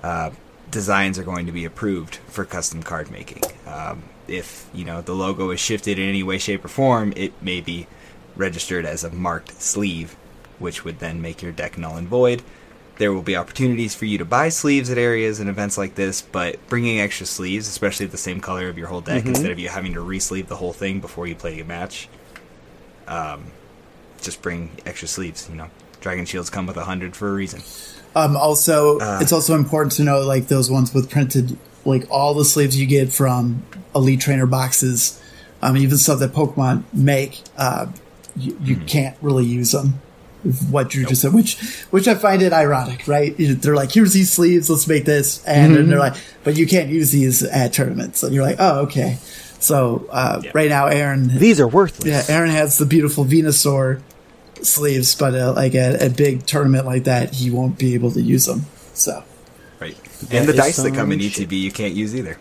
uh, designs are going to be approved for custom card making. Um, if you know the logo is shifted in any way, shape, or form, it may be registered as a marked sleeve, which would then make your deck null and void. There will be opportunities for you to buy sleeves at areas and events like this, but bringing extra sleeves, especially the same color of your whole deck, instead of you having to re-sleeve the whole thing before you play a match, um, just bring extra sleeves. You know, Dragon Shields come with a hundred for a reason. Um, also, it's also important to know like those ones with printed, like all the sleeves you get from Elite Trainer boxes, um, even stuff that Pokemon make, uh, you, you can't really use them. What you just said, which which I find it ironic, right? They're like, here's these sleeves, let's make this, and then they're like, but you can't use these at tournaments, and you're like, oh, okay. So uh, Yeah. right now, Aaron, These are worthless. yeah, Aaron has the beautiful Venusaur sleeves, but uh, like at a big tournament like that, he won't be able to use them. So Right. That and the dice that come in some ETB you can't use either.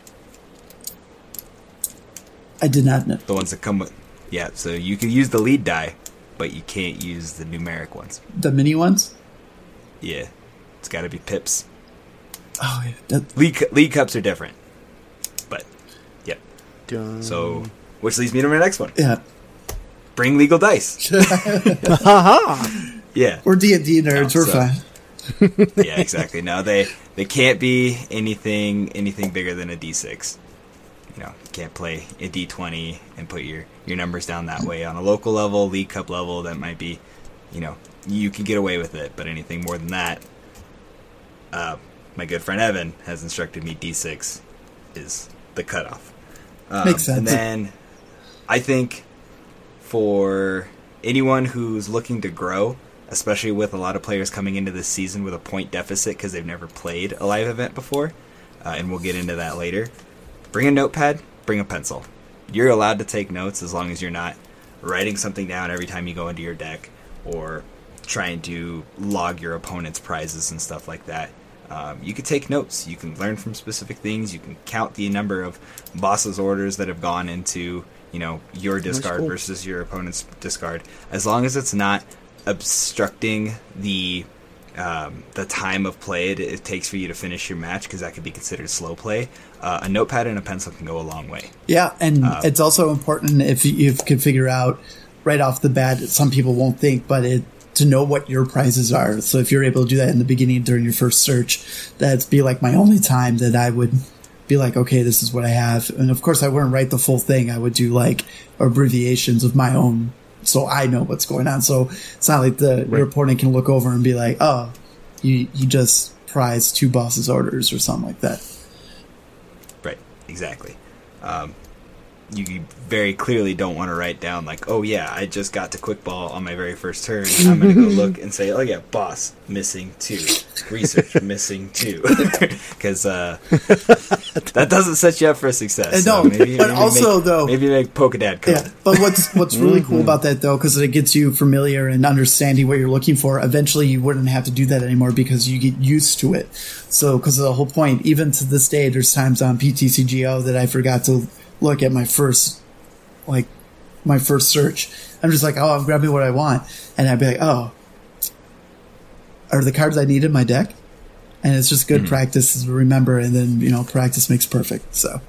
I did not know. The ones that come with Yeah, so you can use the lead die, but you can't use the numeric ones. The mini ones? Yeah. It's got to be pips. Oh, yeah. That, Lead, cu- lead cups are different. But yep. Dun. So which leads me to my next one. yeah. Bring legal dice. yeah. We're D&D nerds. No, We're so- fine. yeah, exactly. No, they they can't be anything anything bigger than a D6. You know, you can't play a D20 and put your your numbers down that way on a local level, league cup level. That might be, you know, you can get away with it, but anything more than that, uh, my good friend Evan has instructed me D6 is the cutoff. Um, Makes sense. And then I think for anyone who's looking to grow, especially with a lot of players coming into this season with a point deficit because they've never played a live event before, uh, and we'll get into that later. Bring a notepad, bring a pencil. You're allowed to take notes as long as you're not writing something down every time you go into your deck or trying to log your opponent's prizes and stuff like that. Um, you can take notes. You can learn from specific things. You can count the number of bosses' orders that have gone into you know your discard cool. versus your opponent's discard. As long as it's not obstructing the um, the time of play it, it takes for you to finish your match because that could be considered slow play. Uh, a notepad and a pencil can go a long way. Yeah, and it's also important if you, you can figure out right off the bat. Some people won't think, but it to know what your prizes are. So if you're able to do that in the beginning during your first search, that'd be like my only time that I would be like, okay, this is what I have. And of course, I wouldn't write the full thing. I would do like abbreviations of my own, so I know what's going on. So it's not like the your opponent can look over and be like, oh, you you just prize two bosses orders or something like that. Right, exactly. Um, you, very clearly don't want to write down like, oh yeah, I just got to quick ball on my very first turn. I'm gonna go look and say, oh yeah, boss missing two, research missing two, because uh, that doesn't set you up for success. Uh, So no, maybe, but maybe also, make, though- maybe make Pokedad come. Yeah, but what's what's really cool about that though, because it gets you familiar and understanding what you're looking for. Eventually, you wouldn't have to do that anymore because you get used to it. So, because of the whole point, even to this day, there's times on PTCGO that I forgot to look at my first, like, my first search. I'm just like, oh, I'm grabbing what I want, and I'd be like, oh, are the cards I need in my deck? And it's just good hmm. practice to remember, and then you know, practice makes perfect. So,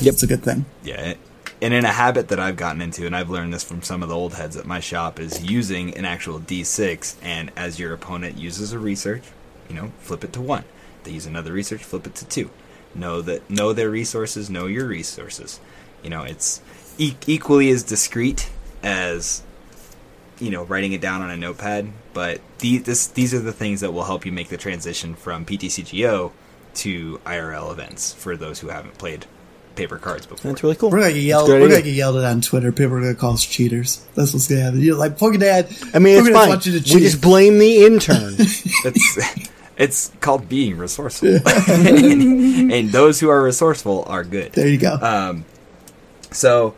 it's a good thing. Yeah. And in a habit that I've gotten into, and I've learned this from some of the old heads at my shop, is using an actual D6, and as your opponent uses a research, you know, flip it to one. They use another research, flip it to two. Know that know their resources, know your resources. You know, it's e- equally as discreet as you know writing it down on a notepad. But the, this, these are the things that will help you make the transition from PTCGO to IRL events for those who haven't played paper cards before. That's really cool. We're gonna get yelled. We're gonna get yelled at on Twitter. People are gonna call us cheaters. That's what's gonna happen. You're like fucking dad I mean, we're it's fine. want you to We cheat. just blame the intern. it's called being resourceful, and, and those who are resourceful are good. there you go. Um, so,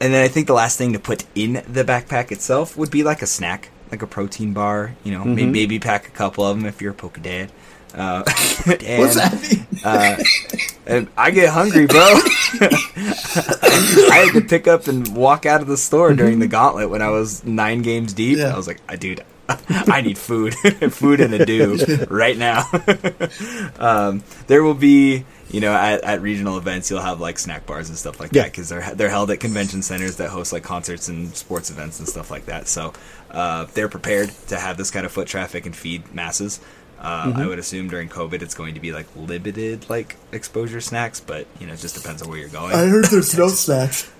and then I think the last thing to put in the backpack itself would be like a snack, like a protein bar. You know, may- maybe pack a couple of them if you're a poke dad. Uh, and, What's that mean? uh, and I get hungry, bro. I had to pick up and walk out of the store during the gauntlet when I was nine games deep. Yeah. I was like, "I dude, I need food, food and a dew right now." um, there will be, you know, at, at regional events, you'll have like snack bars and stuff like Yeah. that because they're they're held at convention centers that host like concerts and sports events and stuff like that. So uh, they're prepared to have this kind of foot traffic and feed masses. Uh, I would assume during COVID it's going to be like limited like exposure snacks, but you know it just depends on where you're going. I heard there's no snacks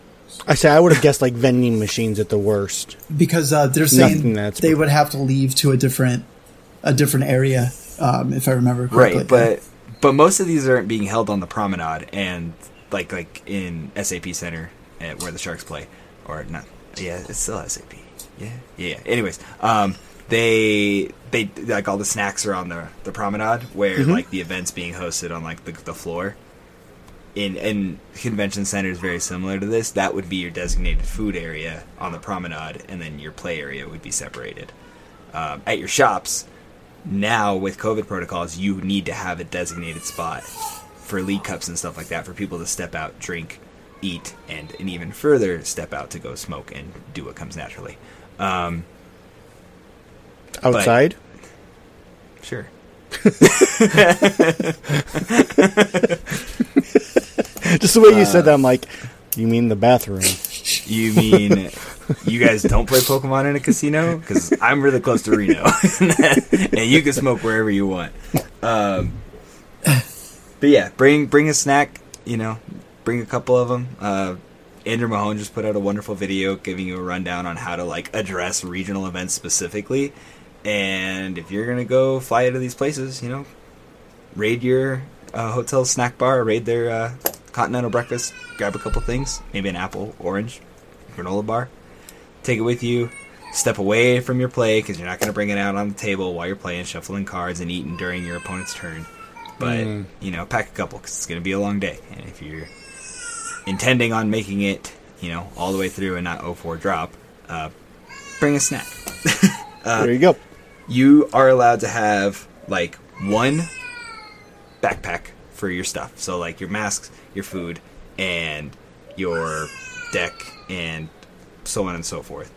I say I would have guessed like vending machines at the worst. because uh, they're Nothing saying that's- they would have to leave to a different a different area. Um, if I remember correctly. right, but but most of these aren't being held on the promenade and like like in SAP Center at where the Sharks play, or not? Yeah, it's still SAP. Yeah, yeah. Anyways, um, they they like all the snacks are on the the promenade where like the events being hosted on like the the floor. In in convention centers very similar to this, that would be your designated food area on the promenade, and then your play area would be separated. Um, at your shops, now with COVID protocols, you need to have a designated spot for league cups and stuff like that for people to step out, drink, eat, and and even further step out to go smoke and do what comes naturally. Um, Outside? sure. Just the way you said that, I'm like, you mean the bathroom? You mean you guys don't play Pokemon in a casino? Because I'm really close to Reno, and you can smoke wherever you want. Um, but yeah, bring bring a snack. You know, bring a couple of them. Uh, Andrew Mahone just put out a wonderful video giving you a rundown on how to like address regional events specifically. And if you're gonna go fly to these places, you know, raid your uh, hotel snack bar, raid their uh, continental breakfast, grab a couple things, maybe an apple, orange, granola bar, take it with you. Step away from your play because you're not going to bring it out on the table while you're playing, shuffling cards and eating during your opponent's turn. But you know, pack a couple because it's going to be a long day. And if you're intending on making it, you know, all the way through and not 04 drop, uh, bring a snack. there you go. you are allowed to have like one backpack for your stuff. So like your masks, your food, and your deck, and so on and so forth.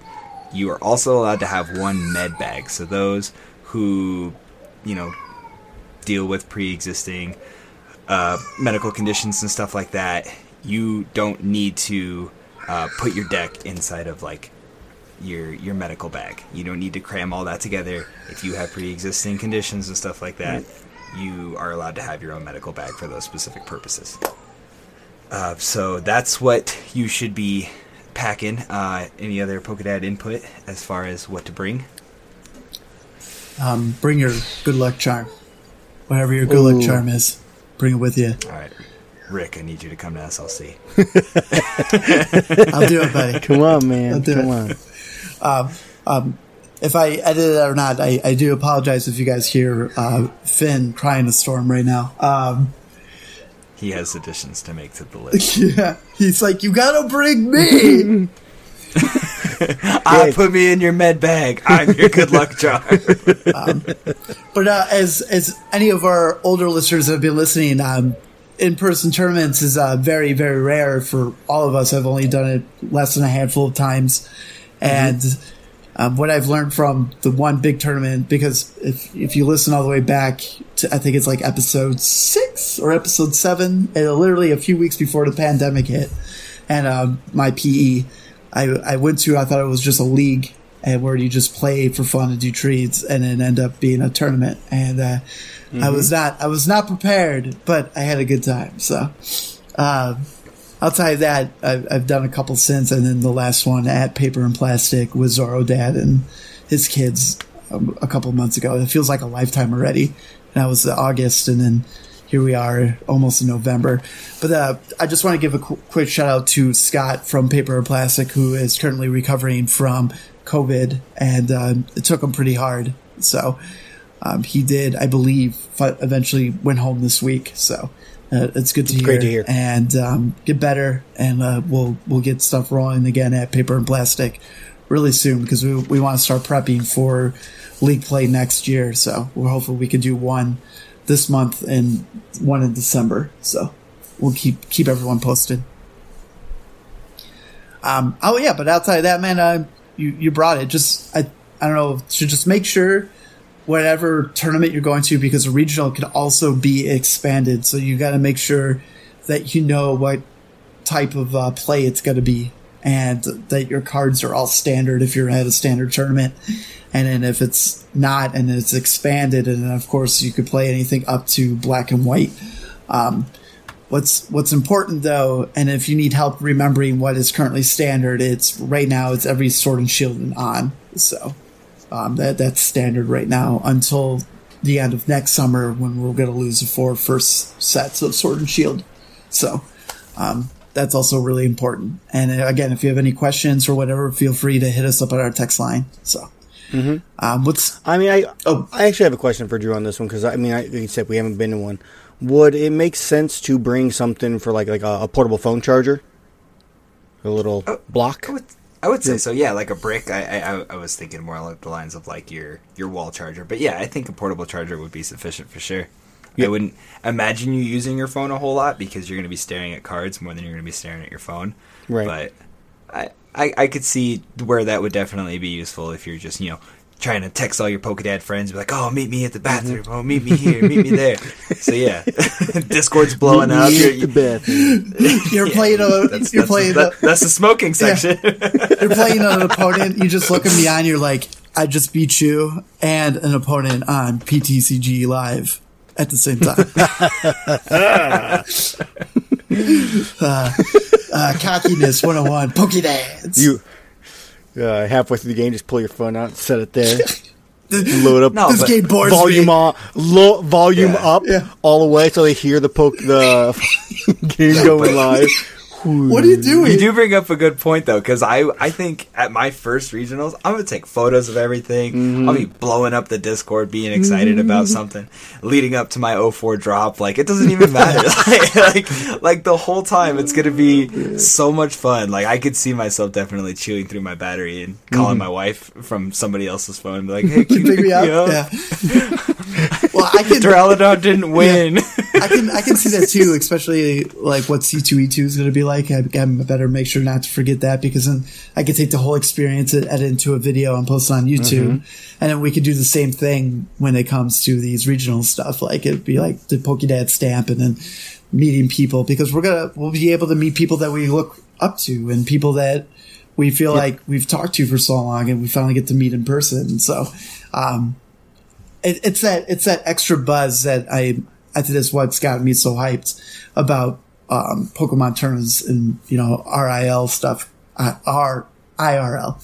You are also allowed to have one med bag. So those who, you know, deal with pre-existing uh, medical conditions and stuff like that, you don't need to uh, put your deck inside of like your your medical bag. You don't need to cram all that together. If you have pre-existing conditions and stuff like that, you are allowed to have your own medical bag for those specific purposes. Uh, so that's what you should be packing. Uh, any other Pokedad input as far as what to bring? Um, bring your good luck charm. Whatever your good luck charm is, bring it with you. All right, Rick, I need you to come to SLC. I'll do it, buddy. Come on, man. I'll do Come it. on. If I edit it or not, I, I do apologize if you guys hear uh, Finn crying a storm right now. Um, He has additions to make to the list. yeah, he's like, you gotta bring me. I put me in your med bag. I'm your good luck charm. But uh, as as any of our older listeners have been listening, um, in person tournaments is uh, very very rare for all of us. I've only done it less than a handful of times, and um, what I've learned from the one big tournament because if if you listen all the way back to I think it's like episode six or episode seven, uh, literally a few weeks before the pandemic hit, and um, my PE, I I went to I thought it was just a league and where you just play for fun and do treats and then end up being a tournament and uh, I was not I was not prepared but I had a good time so uh, outside of that I've, I've done a couple since and then the last one at Paper and Plastic with Zorro Dad and his kids um, a couple months ago it feels like a lifetime already and that was August and then here we are almost in November. But uh, I just want to give a qu- quick shout out to Scott from Paper and Plastic, who is currently recovering from COVID, and um, it took him pretty hard. So um, he did, I believe, eventually went home this week. So uh, it's good to hear. great to hear. And um, get better, and uh, we'll we'll get stuff rolling again at Paper and Plastic really soon because we we want to start prepping for league play next year. So we're hopeful we can do one this month and one in December. So we'll keep keep everyone posted. Um, oh yeah, but outside of that, man, uh, you you brought it. Just I I don't know. Should just make sure whatever tournament you're going to, because a regional can also be expanded. So you got to make sure that you know what type of uh, play it's going to be, and that your cards are all standard if you're at a standard tournament. And then if it's not, and it's expanded, and of course you could play anything up to black and white. Um, what's what's important though, and if you need help remembering what is currently standard, it's right now it's every sword and shield and on. So um, that that's standard right now until the end of next summer when we're going to lose the four first sets of sword and shield. So um, that's also really important. And uh, again, if you have any questions or whatever, feel free to hit us up at our text line. So, um, what's I mean, I Oh. I actually have a question for Drew on this one because I mean, I, like you said, we haven't been to one. Would it make sense to bring something for like like a, a portable phone charger, a little block? I would, I would say so. Yeah, like a brick. I, I I- was thinking more along the lines of like your your wall charger. But yeah, I think a portable charger would be sufficient for sure. I wouldn't imagine you using your phone a whole lot because you're going to be staring at cards more than you're going to be staring at your phone. Right. But I, I I could see where that would definitely be useful if you're just you know trying to text all your Pokedad friends, be like, oh, meet me at the bathroom. Oh, meet me here. meet me there. So yeah, Discord's blowing up. Meet You're, me at the you're playing a that's, you're that's, playing that- a, that's the smoking section. you're playing an opponent. You just look him and You're like, I just beat you and an opponent on PTCG live at the same time. uh, uh, cockiness 101, Pokedance. you uh, halfway through the game, just pull your phone out, and set it there, load up No, this game bores volume me. on, low, volume Yeah. up Yeah. all the way so they hear the poke the game going live. What are you doing? You do bring up a good point though, because I I think at my first regionals, I'm gonna take photos of everything. Mm-hmm. I'll be blowing up the Discord, being excited about mm-hmm. something, leading up to my 04 drop. Like it doesn't even matter. like, like like the whole time, it's gonna be so much fun. Like I could see myself definitely chewing through my battery and calling mm-hmm. my wife from somebody else's phone and be like, "Hey, can you pick me up. Yeah. well, Well, I can Duraludon didn't win. I can I can see that too, especially like what C two E two is going to be like. I, I better make sure not to forget that because then I could take the whole experience and edit into a video and post it on YouTube, and then we could do the same thing when it comes to these regional stuff. Like it'd be like the Pokédad stamp, and then meeting people because we're gonna we'll be able to meet people that we look up to and people that we feel like we've talked to for so long, and we finally get to meet in person. So. um it, it's that it's that extra buzz that I I think that's what's got me so hyped about um, Pokemon tournaments and you know RIL stuff, uh, R IRL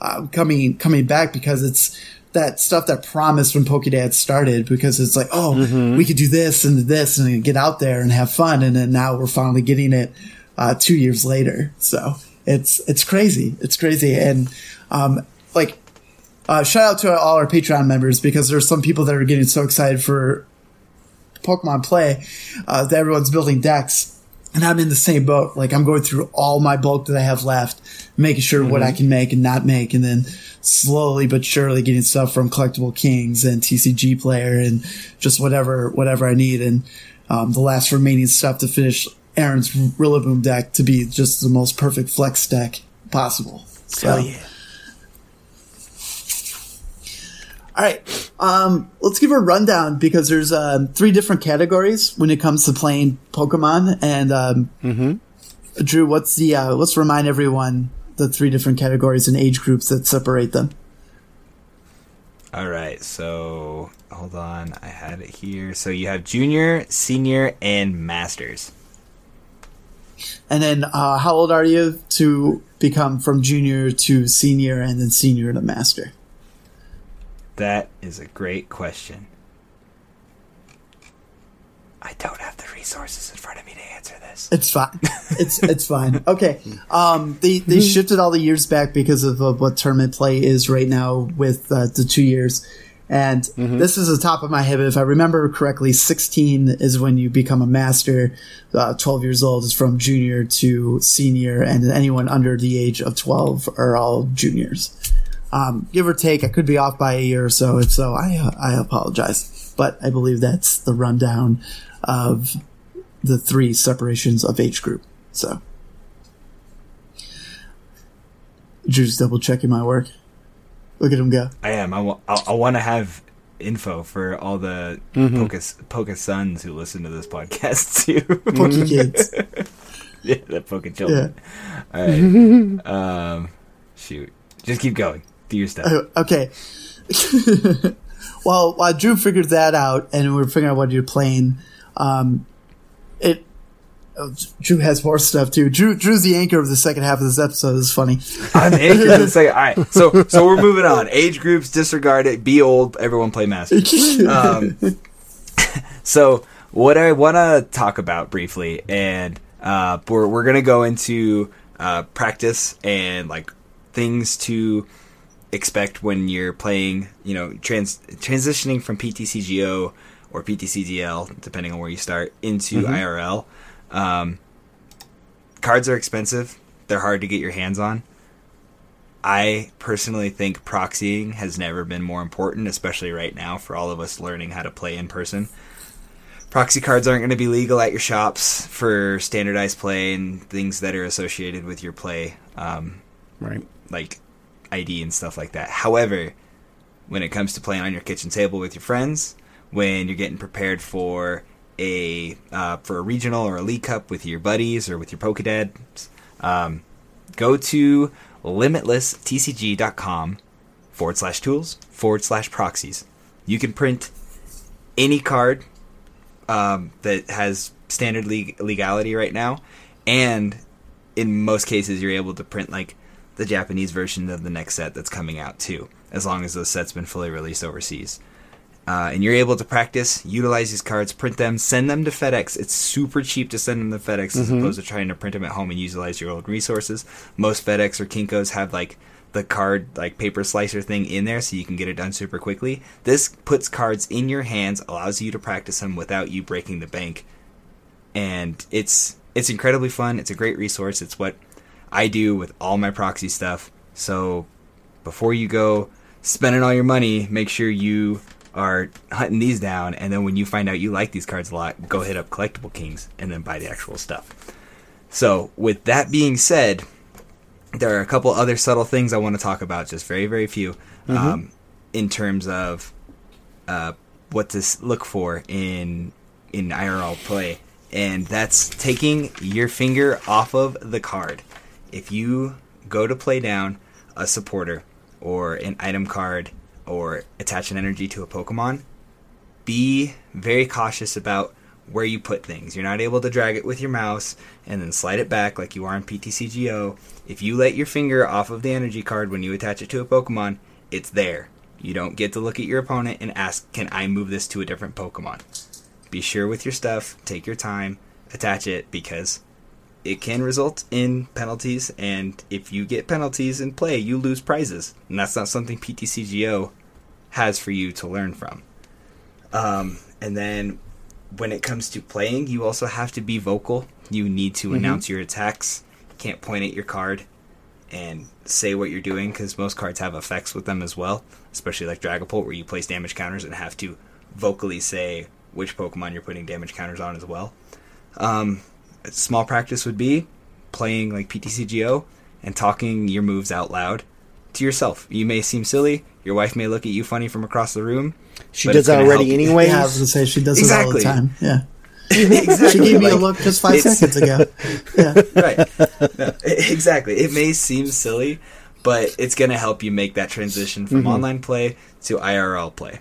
uh, coming coming back because it's that stuff that promised when Pokédad started because it's like oh we could do this and this and get out there and have fun. And then now we're finally getting it uh, two years later. So it's it's crazy. It's crazy. And um, like uh, shout out to all our Patreon members because there's some people that are getting so excited for Pokemon play uh, that everyone's building decks. And I'm in the same boat. Like I'm going through all my bulk that I have left, making sure what I can make and not make, and then slowly but surely getting stuff from Kollectible Kings and TCG Player and just whatever whatever I need. And um, the last remaining stuff to finish Aaron's Rillaboom deck to be just the most perfect flex deck possible. So, yeah. All right. Um, let's give a rundown because there's um, three different categories when it comes to playing Pokemon. And um, Drew, what's the? Uh, let's remind everyone the three different categories and age groups that separate them. All right, so hold on, I had it here. So you have junior, senior, and masters. And then, uh, how old are you to become from junior to senior and then senior to master? That is a great question. I don't have the resources in front of me to answer this. It's fine. It's it's fine. Okay. Um, they they shifted all the years back because of uh, what tournament play is right now with uh, the two years. And this is the top of my head. If I remember correctly, 16 is when you become a master. Uh, 12 years old is from junior to senior, and anyone under the age of 12 are all juniors. Um, give or take, I could be off by a year or so. If so, I uh, I apologize. But I believe that's the rundown of the three separations of age group. So, Drew's double checking my work. Look at him go. I am. I, wa- I, I want to have info for all the Pocus Pocus sons who listen to this podcast too. Pokey kids. yeah, the Poke children. All right. um, shoot. Just keep going. Do your stuff. Uh, okay. well, while Drew figured that out and we are figuring out what you're playing, um, it oh, Drew has more stuff too. Drew Drew's the anchor of the second half of this episode. It's funny. I'm anchored to the second. All right. So so we're moving on. Age groups, disregard it. Be old. Everyone play master. um, so what I want to talk about briefly, and uh, we're we're gonna go into uh, practice and like things to expect when you're playing. You know, trans transitioning from PTCGO or PTCGL, depending on where you start, into IRL. Um, cards are expensive. They're hard to get your hands on. I personally think proxying has never been more important, especially right now for all of us learning how to play in person. Proxy cards aren't going to be legal at your shops for standardized play and things that are associated with your play, um, Right. like ID and stuff like that. However, when it comes to playing on your kitchen table with your friends, when you're getting prepared for a uh, for a regional or a league cup with your buddies or with your Pokedads, um, go to limitlesstcg.com forward slash tools forward slash proxies. You can print any card um, that has standard league legality right now, and in most cases, you're able to print like the Japanese version of the next set that's coming out too, as long as those sets been fully released overseas. Uh, and you're able to practice, utilize these cards, print them, send them to FedEx. It's super cheap to send them to FedEx as opposed to trying to print them at home and utilize your old resources. Most FedEx or Kinkos have like the card like paper slicer thing in there so you can get it done super quickly. This puts cards in your hands, allows you to practice them without you breaking the bank. And it's it's incredibly fun. It's a great resource. It's what I do with all my proxy stuff. So before you go spending all your money, make sure you are hunting these down, and then when you find out you like these cards a lot, go hit up Kollectible Kings and then buy the actual stuff. So, with that being said, there are a couple other subtle things I want to talk about, just very, very few, um, in terms of uh, what to look for in in IRL play, and that's taking your finger off of the card. If you go to play down a supporter or an item card or attach an energy to a Pokemon, be very cautious about where you put things. You're not able to drag it with your mouse and then slide it back like you are in PTCGO. If you let your finger off of the energy card when you attach it to a Pokemon, it's there. You don't get to look at your opponent and ask, Can I move this to a different Pokemon? Be sure with your stuff, take your time, attach it because it can result in penalties. And if you get penalties in play, you lose prizes. And that's not something PTCGO has for you to learn from. Um, and then when it comes to playing, you also have to be vocal. You need to announce your attacks. You can't point at your card and say what you're doing because most cards have effects with them as well, especially like Dragapult, where you place damage counters and have to vocally say which Pokemon you're putting damage counters on as well. Um, small practice would be playing like PTCGO and talking your moves out loud to yourself. You may seem silly. Your wife may look at you funny from across the room. She does that already anyway. Yeah, I was gonna say she does it all the Exactly. time. Yeah, exactly. she gave me a look just five seconds ago. Yeah, right. No, exactly. It may seem silly, but it's going to help you make that transition from online play to IRL play.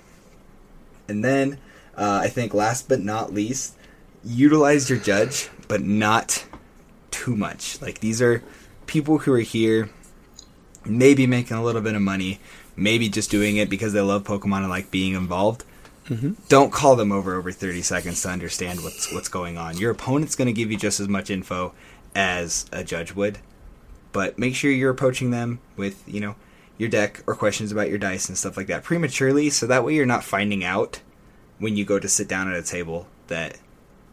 And then, uh, I think last but not least, utilize your judge, but not too much. Like these are people who are here, maybe making a little bit of money, maybe just doing it because they love Pokemon and like being involved. Mm-hmm. Don't call them over over 30 seconds to understand what's what's going on. Your opponent's going to give you just as much info as a judge would, but make sure you're approaching them with, you know, your deck or questions about your dice and stuff like that prematurely so that way you're not finding out when you go to sit down at a table that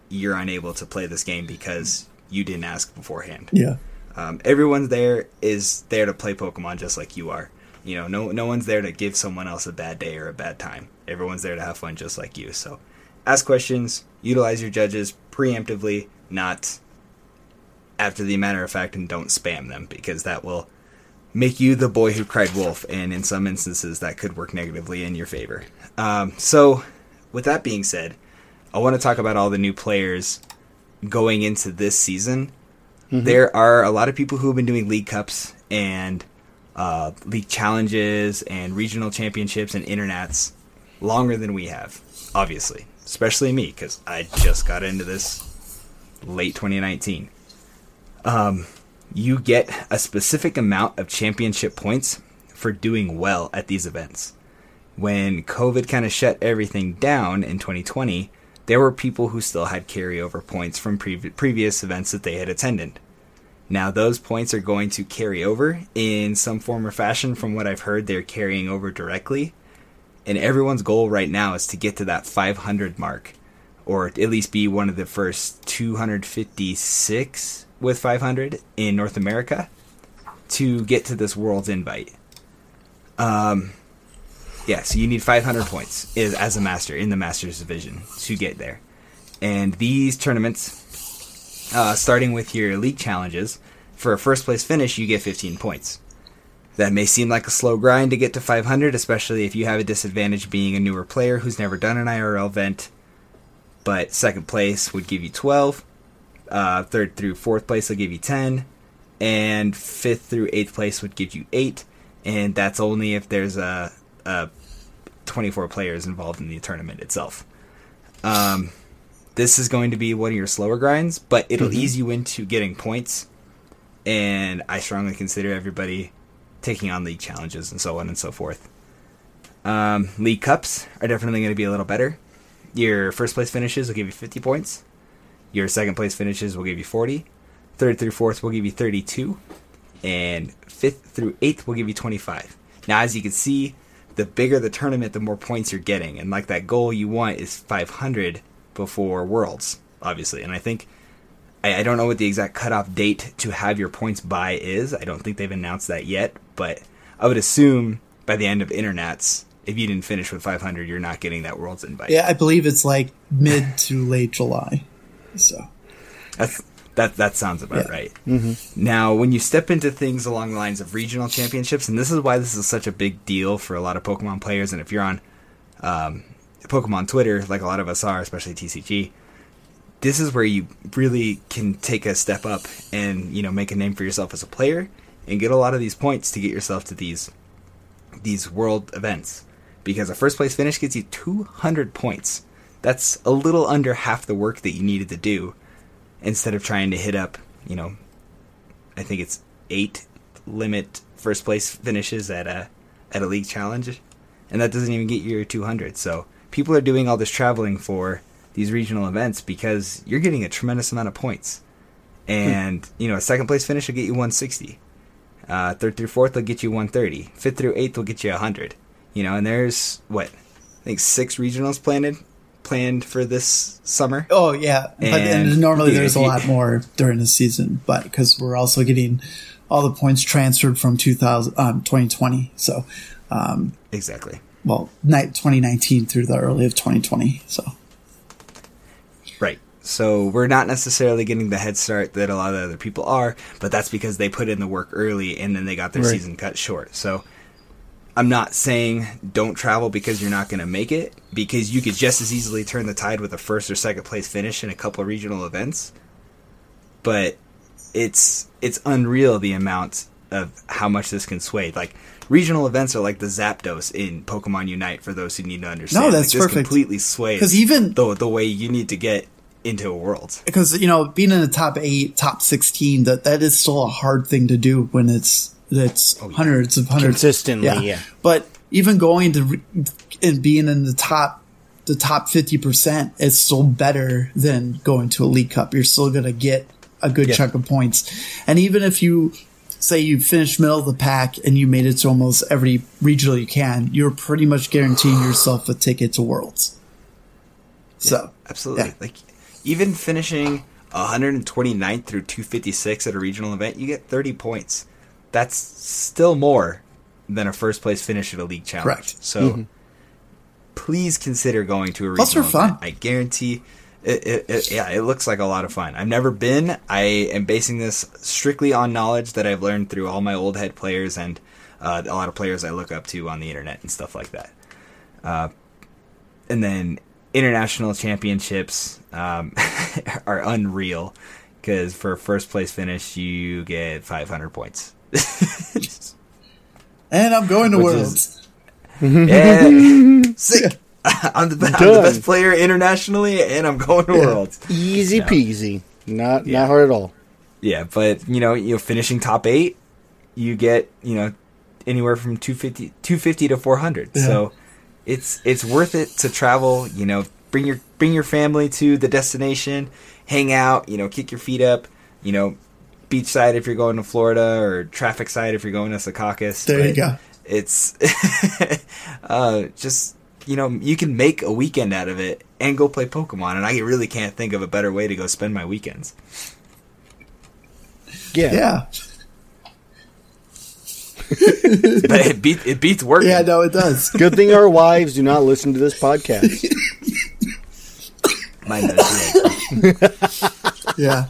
you're unable to play this game because you didn't ask beforehand. yeah. Um, everyone's there is there to play Pokemon just like you are. You know, no no one's there to give someone else a bad day or a bad time. Everyone's there to have fun just like you. So, ask questions, utilize your judges preemptively, not after the matter of fact, and don't spam them because that will make you the boy who cried wolf, and in some instances that could work negatively in your favor. Um, so, with that being said, I want to talk about all the new players going into this season. There are a lot of people who have been doing league cups and uh, league challenges and regional championships and internets longer than we have, obviously, especially me because I just got into this late 2019. Um, you get a specific amount of championship points for doing well at these events. When COVID kind of shut everything down in 2020, there were people who still had carryover points from previ- previous events that they had attended. Now, those points are going to carry over in some form or fashion. From what I've heard, they're carrying over directly. And everyone's goal right now is to get to that 500 mark, or at least be one of the first 256 with 500 in North America to get to this world's invite. Um, yeah, so you need 500 points is, as a master in the Masters division to get there. And these tournaments, uh, starting with your league challenges, for a first place finish, you get 15 points. That may seem like a slow grind to get to 500, especially if you have a disadvantage being a newer player who's never done an IRL event. But second place would give you 12. Uh, third through fourth place will give you 10. And fifth through eighth place would give you 8. And that's only if there's a, a 24 players involved in the tournament itself. Um, this is going to be one of your slower grinds, but it'll ease you into getting points. And I strongly consider everybody taking on league challenges and so on and so forth. Um, league cups are definitely going to be a little better. Your first place finishes will give you 50 points. Your second place finishes will give you 40. Third through fourth will give you 32. And fifth through eighth will give you 25. Now, as you can see, the bigger the tournament, the more points you're getting. And like that goal you want is 500 before Worlds, obviously. And I think I, I don't know what the exact cutoff date to have your points by is. I don't think they've announced that yet, but I would assume by the end of internets, if you didn't finish with 500, you're not getting that Worlds invite. Yeah, I believe it's like mid to late July. So That's that that sounds about Yeah. right. Now, when you step into things along the lines of regional championships, and this is why this is such a big deal for a lot of Pokemon players, and if you're on um, Pokemon Twitter, like a lot of us are, especially TCG, this is where you really can take a step up and you know make a name for yourself as a player and get a lot of these points to get yourself to these these world events because a first place finish gets you 200 points. That's a little under half the work that you needed to do instead of trying to hit up, you know, I think it's eight limit first place finishes at a at a league challenge, and that doesn't even get you your 200. So people are doing all this traveling for these regional events because you're getting a tremendous amount of points, and you know a second place finish will get you 160. Uh, third through fourth will get you 130. Fifth through eighth will get you 100. You know, and there's what I think six regionals planned planned for this summer. Oh yeah, but and, And, normally know, there's a lot more during the season, but because we're also getting all the points transferred from 2000 um, 2020, so um, Exactly. well, night 2019 through the early of 2020. So Right. So we're not necessarily getting the head start that a lot of other people are, but that's because they put in the work early and then they got their Right. season cut short. So I'm not saying don't travel because you're not going to make it, because you could just as easily turn the tide with a first or second place finish in a couple of regional events. But it's it's unreal the amount of how much this can sway. Like regional events are like the Zapdos in Pokemon Unite for those who need to understand. No, that's like, perfect. completely sways 'Cause even- the the way you need to get into a world. because you know being in the top eight, top 16, that that is still a hard thing to do when it's it's oh, hundreds of hundreds Consistently, yeah. But even going to re- and being in the top the top 50 percent is still better than going to a league cup. You're still gonna get a good chunk of points, and even if you say you finished middle of the pack and you made it to almost every regional you can, you're pretty much guaranteeing yourself a ticket to Worlds. So Absolutely. Yeah. Like even finishing 129th through 256 at a regional event, you get 30 points. That's still more than a first place finish at a league challenge. Correct. So please consider going to a Plus regional they're fun. event. I guarantee it, it, it, yeah, it looks like a lot of fun. I've never been. I am basing this strictly on knowledge that I've learned through all my old head players and uh, a lot of players I look up to on the internet and stuff like that and then international championships um, are unreal because for a first place finish you get 500 points and I'm going to Which Worlds. yeah sick I'm the, be- I'm the best player internationally and i'm going to worlds Easy peasy. Not Yeah. not hard at all. yeah but you know you know finishing top eight you get you know anywhere from 250 250 to 400 so it's it's worth it to travel you know bring your bring your family to the destination hang out you know kick your feet up you know beachside if you're going to florida or traffic side if you're going to secaucus There you go. it's uh just you know you can make a weekend out of it and go play pokemon and i really can't think of a better way to go spend my weekends Yeah. Yeah. but it, beat, it beats work. Yeah, no, it does. Good thing our wives do not listen to this podcast. Mine does, yeah.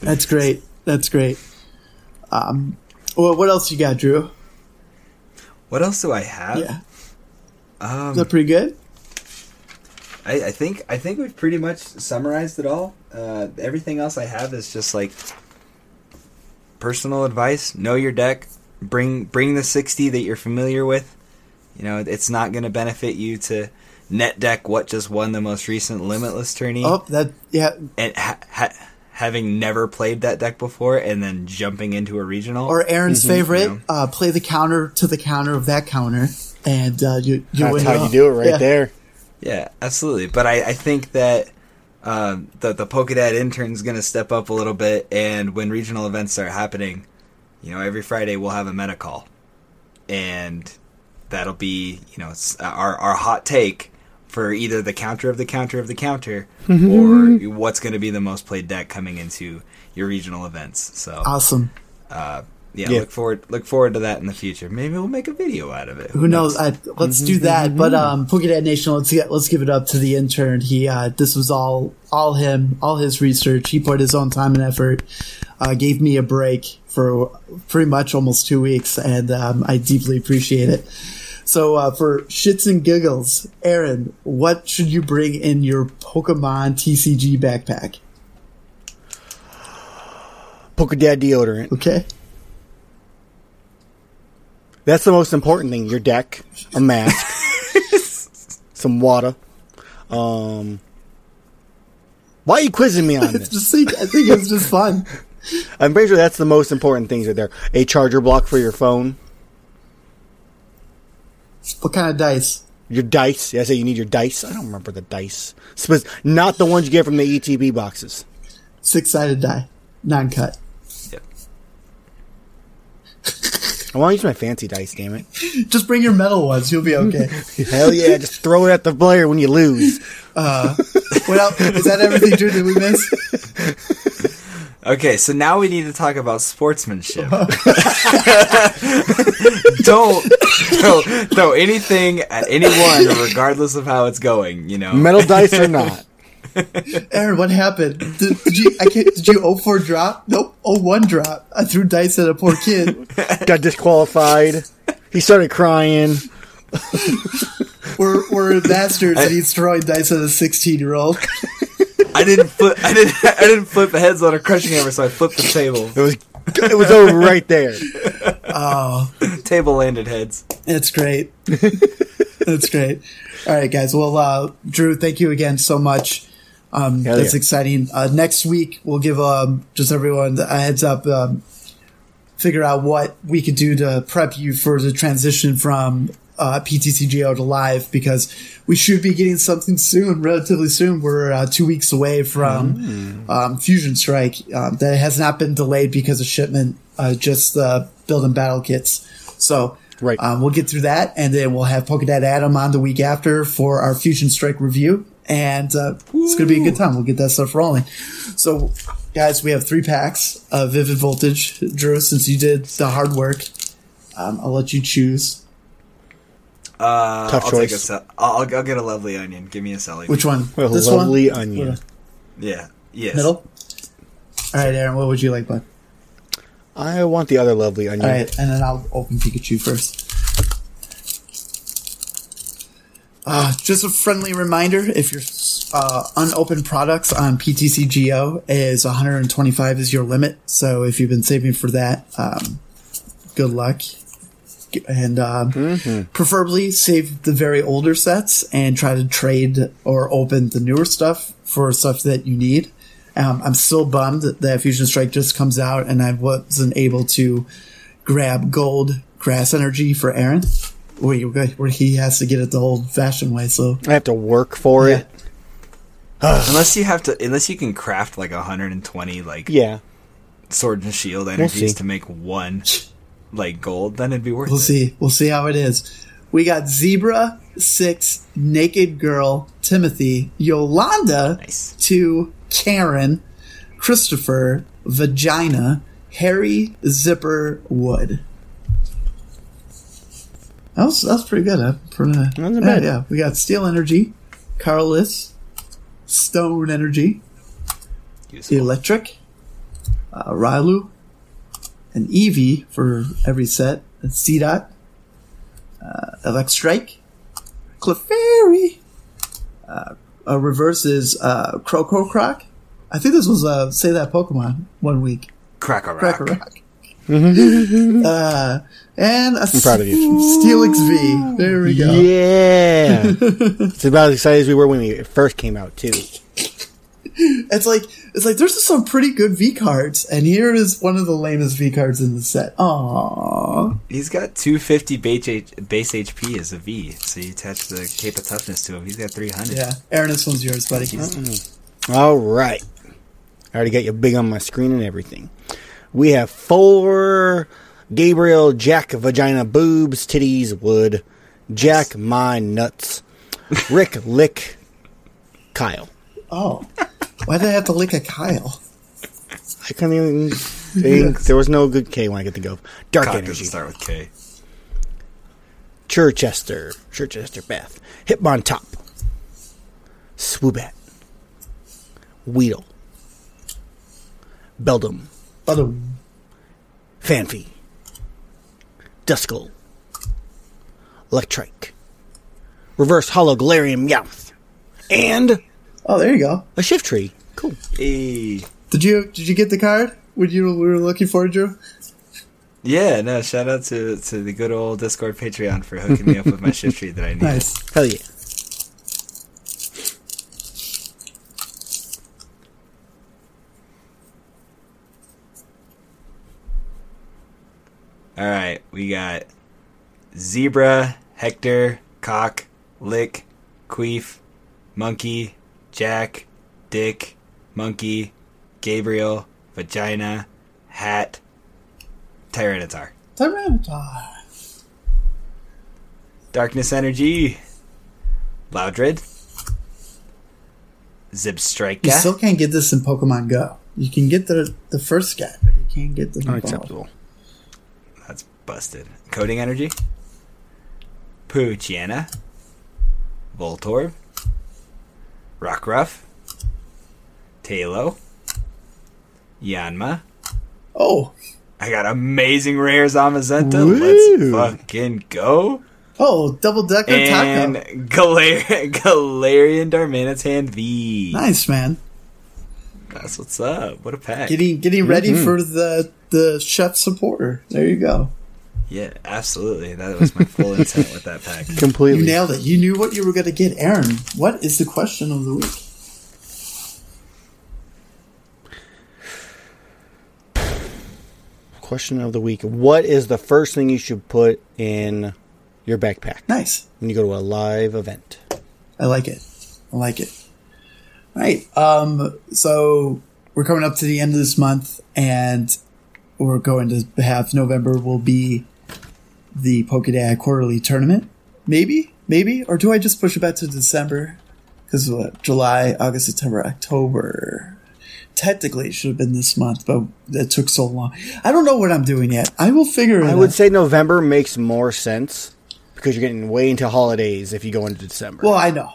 That's great. That's great. Um, well, what else you got, Drew? What else do I have? Yeah. Um, Is that pretty good? I, I think I think we've pretty much summarized it all. Uh, everything else I have is just like personal advice. Know your deck. Bring bring the sixty that you're familiar with. You know, it's not going to benefit you to net deck what just won the most recent Limitless tourney, Oh, that yeah. and ha- ha- having never played that deck before, and then jumping into a regional. Or Aaron's favorite, Yeah. uh, play the counter to the counter of that counter, and uh, you you That's win how you do it right Yeah. there. Yeah, absolutely. But I, I think that um, the the Pokedad intern is going to step up a little bit, and when regional events start happening, you know, every Friday we'll have a meta call, and that'll be you know our our hot take for either the counter of the counter of the counter or what's going to be the most played deck coming into your regional events. So Awesome. yeah, Yeah. look forward look forward to that in the future. Maybe we'll make a video out of it. Who knows? I, let's do that. But um, Pokemon Nation, let's get let's give it up to the intern. He uh, this was all all him, all his research. He put his own time and effort. Uh, gave me a break for pretty much almost two weeks, and um, I deeply appreciate it. So uh, for shits and giggles, Aaron, what should you bring in your Pokemon TCG backpack? Pokedad deodorant. Okay, That's the most important thing. Your deck, a mask, some water. Um, why are you quizzing me on this? just I think it's just fun. I'm pretty sure that's the most important things right there. A charger block for your phone. What kind of dice? Your dice. Yeah, I say you need your dice. I don't remember the dice. Spe- not the ones you get from the ETB boxes. Six sided die, non cut. Yep. I want to use my fancy dice, damn it. Just bring your metal ones. You'll be okay. Hell yeah, just throw it at the player when you lose. Uh, what else? Is that everything, Drew? Did we miss? Okay, so now we need to talk about sportsmanship. don't throw, throw anything at anyone, regardless of how it's going. You know, Metal dice or not. Aaron, what happened? Did, did you? I can't. Did you 04 drop? Nope. 01 drop. I threw dice at a poor kid. Got disqualified. He started crying. We're we're masters, and he's throwing dice at a 16 year old. I didn't flip. I didn't. I didn't flip the heads on a crushing hammer, so I flipped the table. It was it was over right there. Oh, table landed heads. It's great. That's great. All right, guys. Well, uh, Drew, thank you again so much. Um, Hell that's yeah. exciting. Uh, next week, we'll give um, just everyone a heads up. Um, figure out what we could do to prep you for the transition from uh, PTCGO to live because we should be getting something soon, relatively soon. We're uh, two weeks away from um, Fusion Strike. Um, that has not been delayed because of shipment, uh, just uh, Build and Battle kits. So Right. um, we'll get through that, and then we'll have Pokedad Adam on the week after for our Fusion Strike review, and uh, it's going to be a good time. We'll get that stuff rolling. So, guys, we have three packs of Vivid Voltage. Drew, since you did the hard work, um, I'll let you choose Uh, Tough I'll take a. choice. Ce- I'll, I'll get a lovely onion. Give me a celly. which one. A this lovely one, onion. Or Yeah. Yes. middle. All right, Aaron, what would you like, bud? I want the other lovely onion. All right, and then I'll open Pikachu first. Uh, just a friendly reminder: if your uh, unopened products on PTCGO is 125 is your limit. So if you've been saving for that, um, good luck. And um, preferably save the very older sets and try to trade or open the newer stuff for stuff that you need. Um, I'm still bummed that Fusion Strike just comes out and I wasn't able to grab gold grass energy for Aaron. Where, you- where he has to get it the old fashioned way. So I have to work for Yeah. it. Unless you have to, unless you can craft like 120 like Yeah. sword and shield energies see. to make one like gold, then it'd be worth we'll it. see. We'll see how it is. We got Zebra, Six, Naked Girl, Timothy, Yolanda, Nice. two, Karen, Christopher, Vagina, Harry, Zipper, Wood. That was, that was pretty good. Huh? Pretty, Not yeah, bad. yeah. We got Steel Energy, Carlos, Stone Energy, Useful. Electric, uh, Riolu, and Eevee for every set, and Seedot, uh, Electrike, Clefairy, uh, uh, reverse is uh, Croco Croc. I think this was uh, Say That Pokemon one week. Crack a rock. Cracker Rock. uh, and a proud of you. Steelix V. There we go. Yeah. it's about as excited as we were when we first came out too. It's like it's like there's some pretty good V cards, and here is one of the lamest V cards in the set. Aww. He's got 250 base, H- base HP as a V, so you attach the Cape of Toughness to him. He's got 300. Yeah, Aaron, this one's yours, buddy. Mm. All right. I already got you big on my screen and everything. We have four Gabriel Jack Vagina Boobs Titties Wood Jack My Nuts Rick Lick Kyle. Oh, why did I have to lick a Kyle? I couldn't even Think There was no good K when I get to go. Dark Cock energy. start with K. Churchester, Chichester Bath. Hitmontop. Swoobat. Weedle. Beldum. Other Phanpy. Duskull. Electrike. Reverse Holo Galarian Meowth. And Oh, there you go. a Shiftry. Cool. Hey. Did you did you get the card? When you were looking for it, Drew? Yeah, no, shout out to, to the good old Discord Patreon for hooking me up with my Shiftry that I need. Nice. Hell yeah. All right, we got zebra, Hector, cock, lick, queef, monkey, jack, dick, monkey, Gabriel, vagina, hat, Tyranitar. Tyranitar. Darkness Energy, Loudred, Zebstrika. You still can't get this in Pokemon Go. You can get the the first guy, but you can't get the Unacceptable. That's busted. Coding Energy, Poochyena, Voltorb, Rockruff, Talo, Yanma. Oh, I got amazing rares on Mazenta. Woo. Let's fucking go. oh, double decker And taco. Galar- Galarian Darmanitan V. Nice man. That's what's up. What a pack. Getting getting ready mm-hmm. for the the chef supporter. There you go. Yeah, absolutely. That was my full intent with that pack. Completely. You nailed it. You knew what you were going to get, Aaron. What is the question of the week? Question of the week. What is the first thing you should put in your backpack Nice. when you go to a live event? I like it. I like it. All right. Um, so we're coming up to the end of this month and we're going to have November will be the Pokédad quarterly tournament. Maybe, maybe, or do I just push it back to December? Because July, August, September, October. Technically, it should have been this month, but it took so long. I don't know what I'm doing yet. I will figure it out. I out. would say November makes more sense because you're getting way into holidays if you go into December. Well, I know.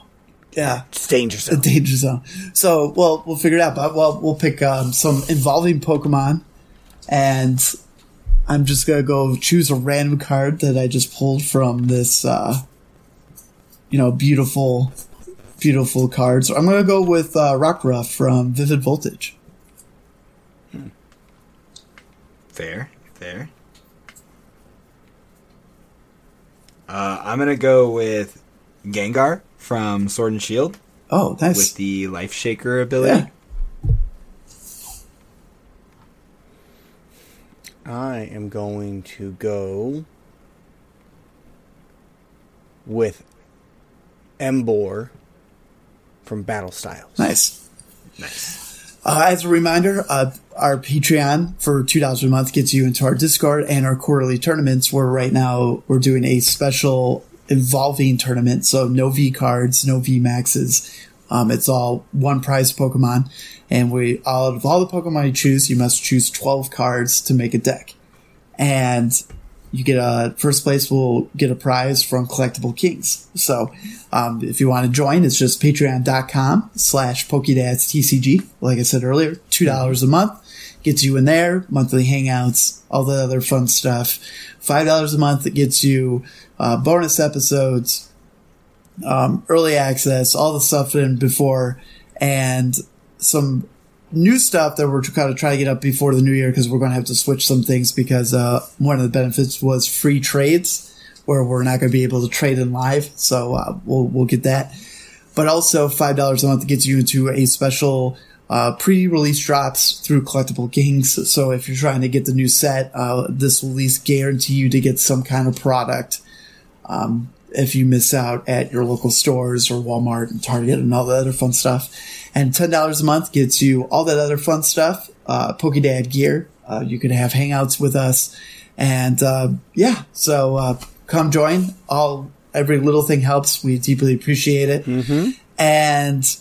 Yeah. it's danger a zone. danger zone. So, well, we'll figure it out. But well, we'll pick um, some involving Pokemon, and I'm just gonna go choose a random card that I just pulled from this, uh, you know, beautiful, beautiful card. So I'm gonna go with uh, Rockruff from Vivid Voltage. Fair, fair. Uh, I'm gonna go with Gengar from Sword and Shield Oh, nice. with the Life Shaker ability. Yeah. I am going to go with Emboar from Battle Styles. Nice. Nice. Uh, as a reminder, uh, our Patreon for two dollars a month gets you into our Discord and our quarterly tournaments. Where right now we're doing a special evolving tournament, so no V cards, no V maxes. Um, it's all one prize Pokemon, and we out of all the Pokemon you choose, you must choose twelve cards to make a deck, and you get a first place will get a prize from Kollectible Kings. So, um, if you want to join, it's just patreon.com slash PokedadsTCG. Like I said earlier, $2 a month gets you in there, monthly hangouts, all the other fun stuff. $5 a month that gets you, uh, bonus episodes, um, early access, all the stuff in before, and some new stuff that we're kind of trying to get up before the new year because we're going to have to switch some things because uh, one of the benefits was free trades where we're not going to be able to trade in live. So uh, we'll we'll get that. But also five dollars a month gets you into a special uh, pre-release drops through Kollectible Kings. So if you're trying to get the new set, uh, this will at least guarantee you to get some kind of product um, if you miss out at your local stores or Walmart and Target and all the other fun stuff. And $10 a month gets you all that other fun stuff, uh, Pokedad gear. Uh, you can have hangouts with us. And, uh, yeah, so, uh, come join. All, every little thing helps. We deeply appreciate it. And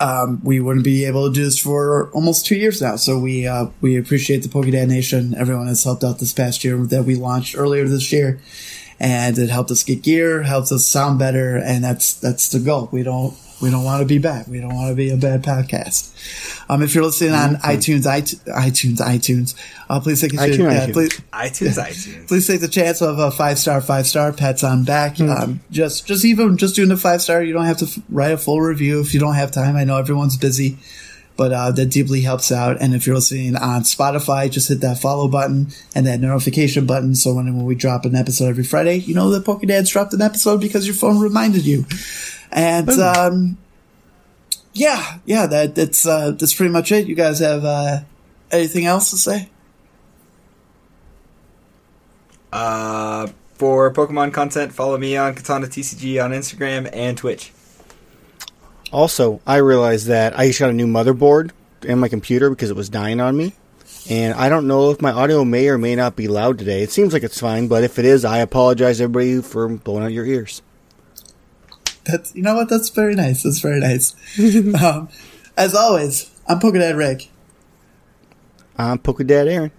um, we wouldn't be able to do this for almost two years now. So we uh, we appreciate the Pokédad Nation. Everyone has helped out this past year that we launched earlier this year, and it helped us get gear, helps us sound better, and that's that's the goal. We don't we don't want to be bad. We don't want to be a bad podcast. Um, if you're listening on iTunes, iTunes, iTunes, iTunes, uh, please take a iTunes, yeah, iTunes. please, iTunes, iTunes. please take the chance of a five star, five star. Pets on back. Um, just, just even just doing the five star. You don't have to f- write a full review if you don't have time. I know everyone's busy, but uh, that deeply helps out. And if you're listening on Spotify, just hit that follow button and that notification button. So when, when we drop an episode every Friday, you know that Pokédad's dropped an episode because your phone reminded you. And um, yeah, yeah, that that's uh, that's pretty much it. You guys have uh, anything else to say? Uh, for Pokemon content, follow me on Katana TCG on Instagram and Twitch. Also, I realized that I just got a new motherboard in my computer because it was dying on me. And I don't know if my audio may or may not be loud today. It seems like it's fine, but if it is, I apologize everybody for blowing out your ears. That's you know what? That's very nice. That's very nice. um, as always, I'm Pokédad Rick. I'm Pokedad Aaron.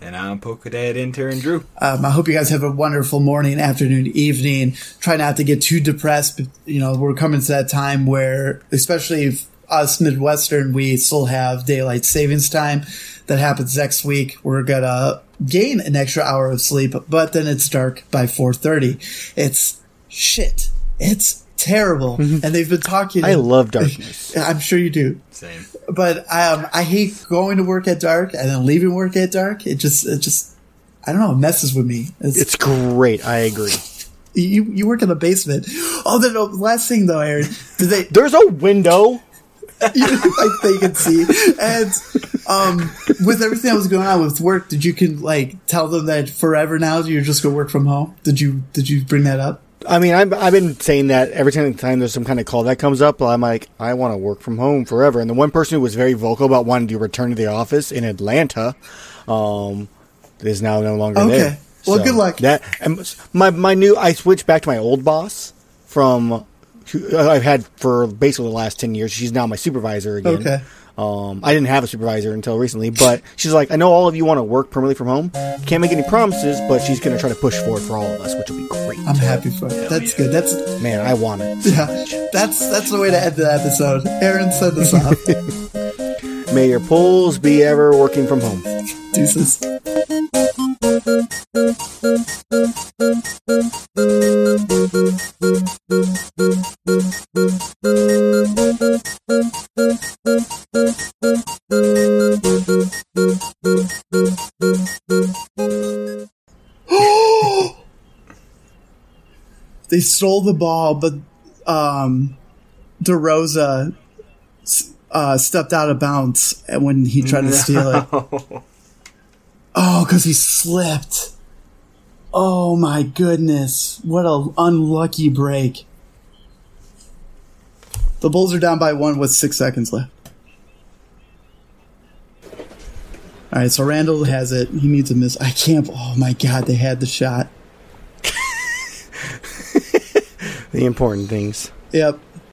And I'm Pokedad intern Drew. Um, I hope you guys have a wonderful morning, afternoon, evening. Try not to get too depressed. But, you know, we're coming to that time where, especially us Midwestern, we still have daylight savings time. That happens next week. We're gonna gain an extra hour of sleep, but then it's dark by 4:30. It's shit. It's terrible. And they've been talking. I love darkness. I'm sure you do. Same. but um, I hate going to work at dark and then leaving work at dark. It just, it just, I don't know, it messes with me. It's, It's great. I agree. you, you work in the basement. Oh, the no, last thing though, Aaron, did they, There's a window. you, like they can see, and um, with everything that was going on with work, did you can like tell them that forever now you're just gonna work from home? Did you, did you bring that up? I mean, I've, I've been saying that every time, time there's some kind of call that comes up. I'm like, I want to work from home forever. And the one person who was very vocal about wanting to return to the office in Atlanta um, is now no longer Okay. there. Well, good luck. That and my my new I switched back to my old boss from who I've had for basically the last ten years. She's now my supervisor again. Okay. Um, I didn't have a supervisor until recently, but she's like, I know all of you want to work permanently from home. Can't make any promises, but she's going to try to push forward for all of us, which will be great. I'm happy for it. That's good. That's Man, I want it. yeah. That's that's the way to end the episode. Aaron, send us off. May your polls be ever working from home. Deuces. They stole the ball, but um, DeRosa uh, stepped out of bounds when he tried to steal it. Oh, because he slipped. Oh my goodness. What a unlucky break. The Bulls are down by one with six seconds left. Alright, so Randall has it. He needs a miss. I can't. Oh my god, they had the shot. The important things. Yep.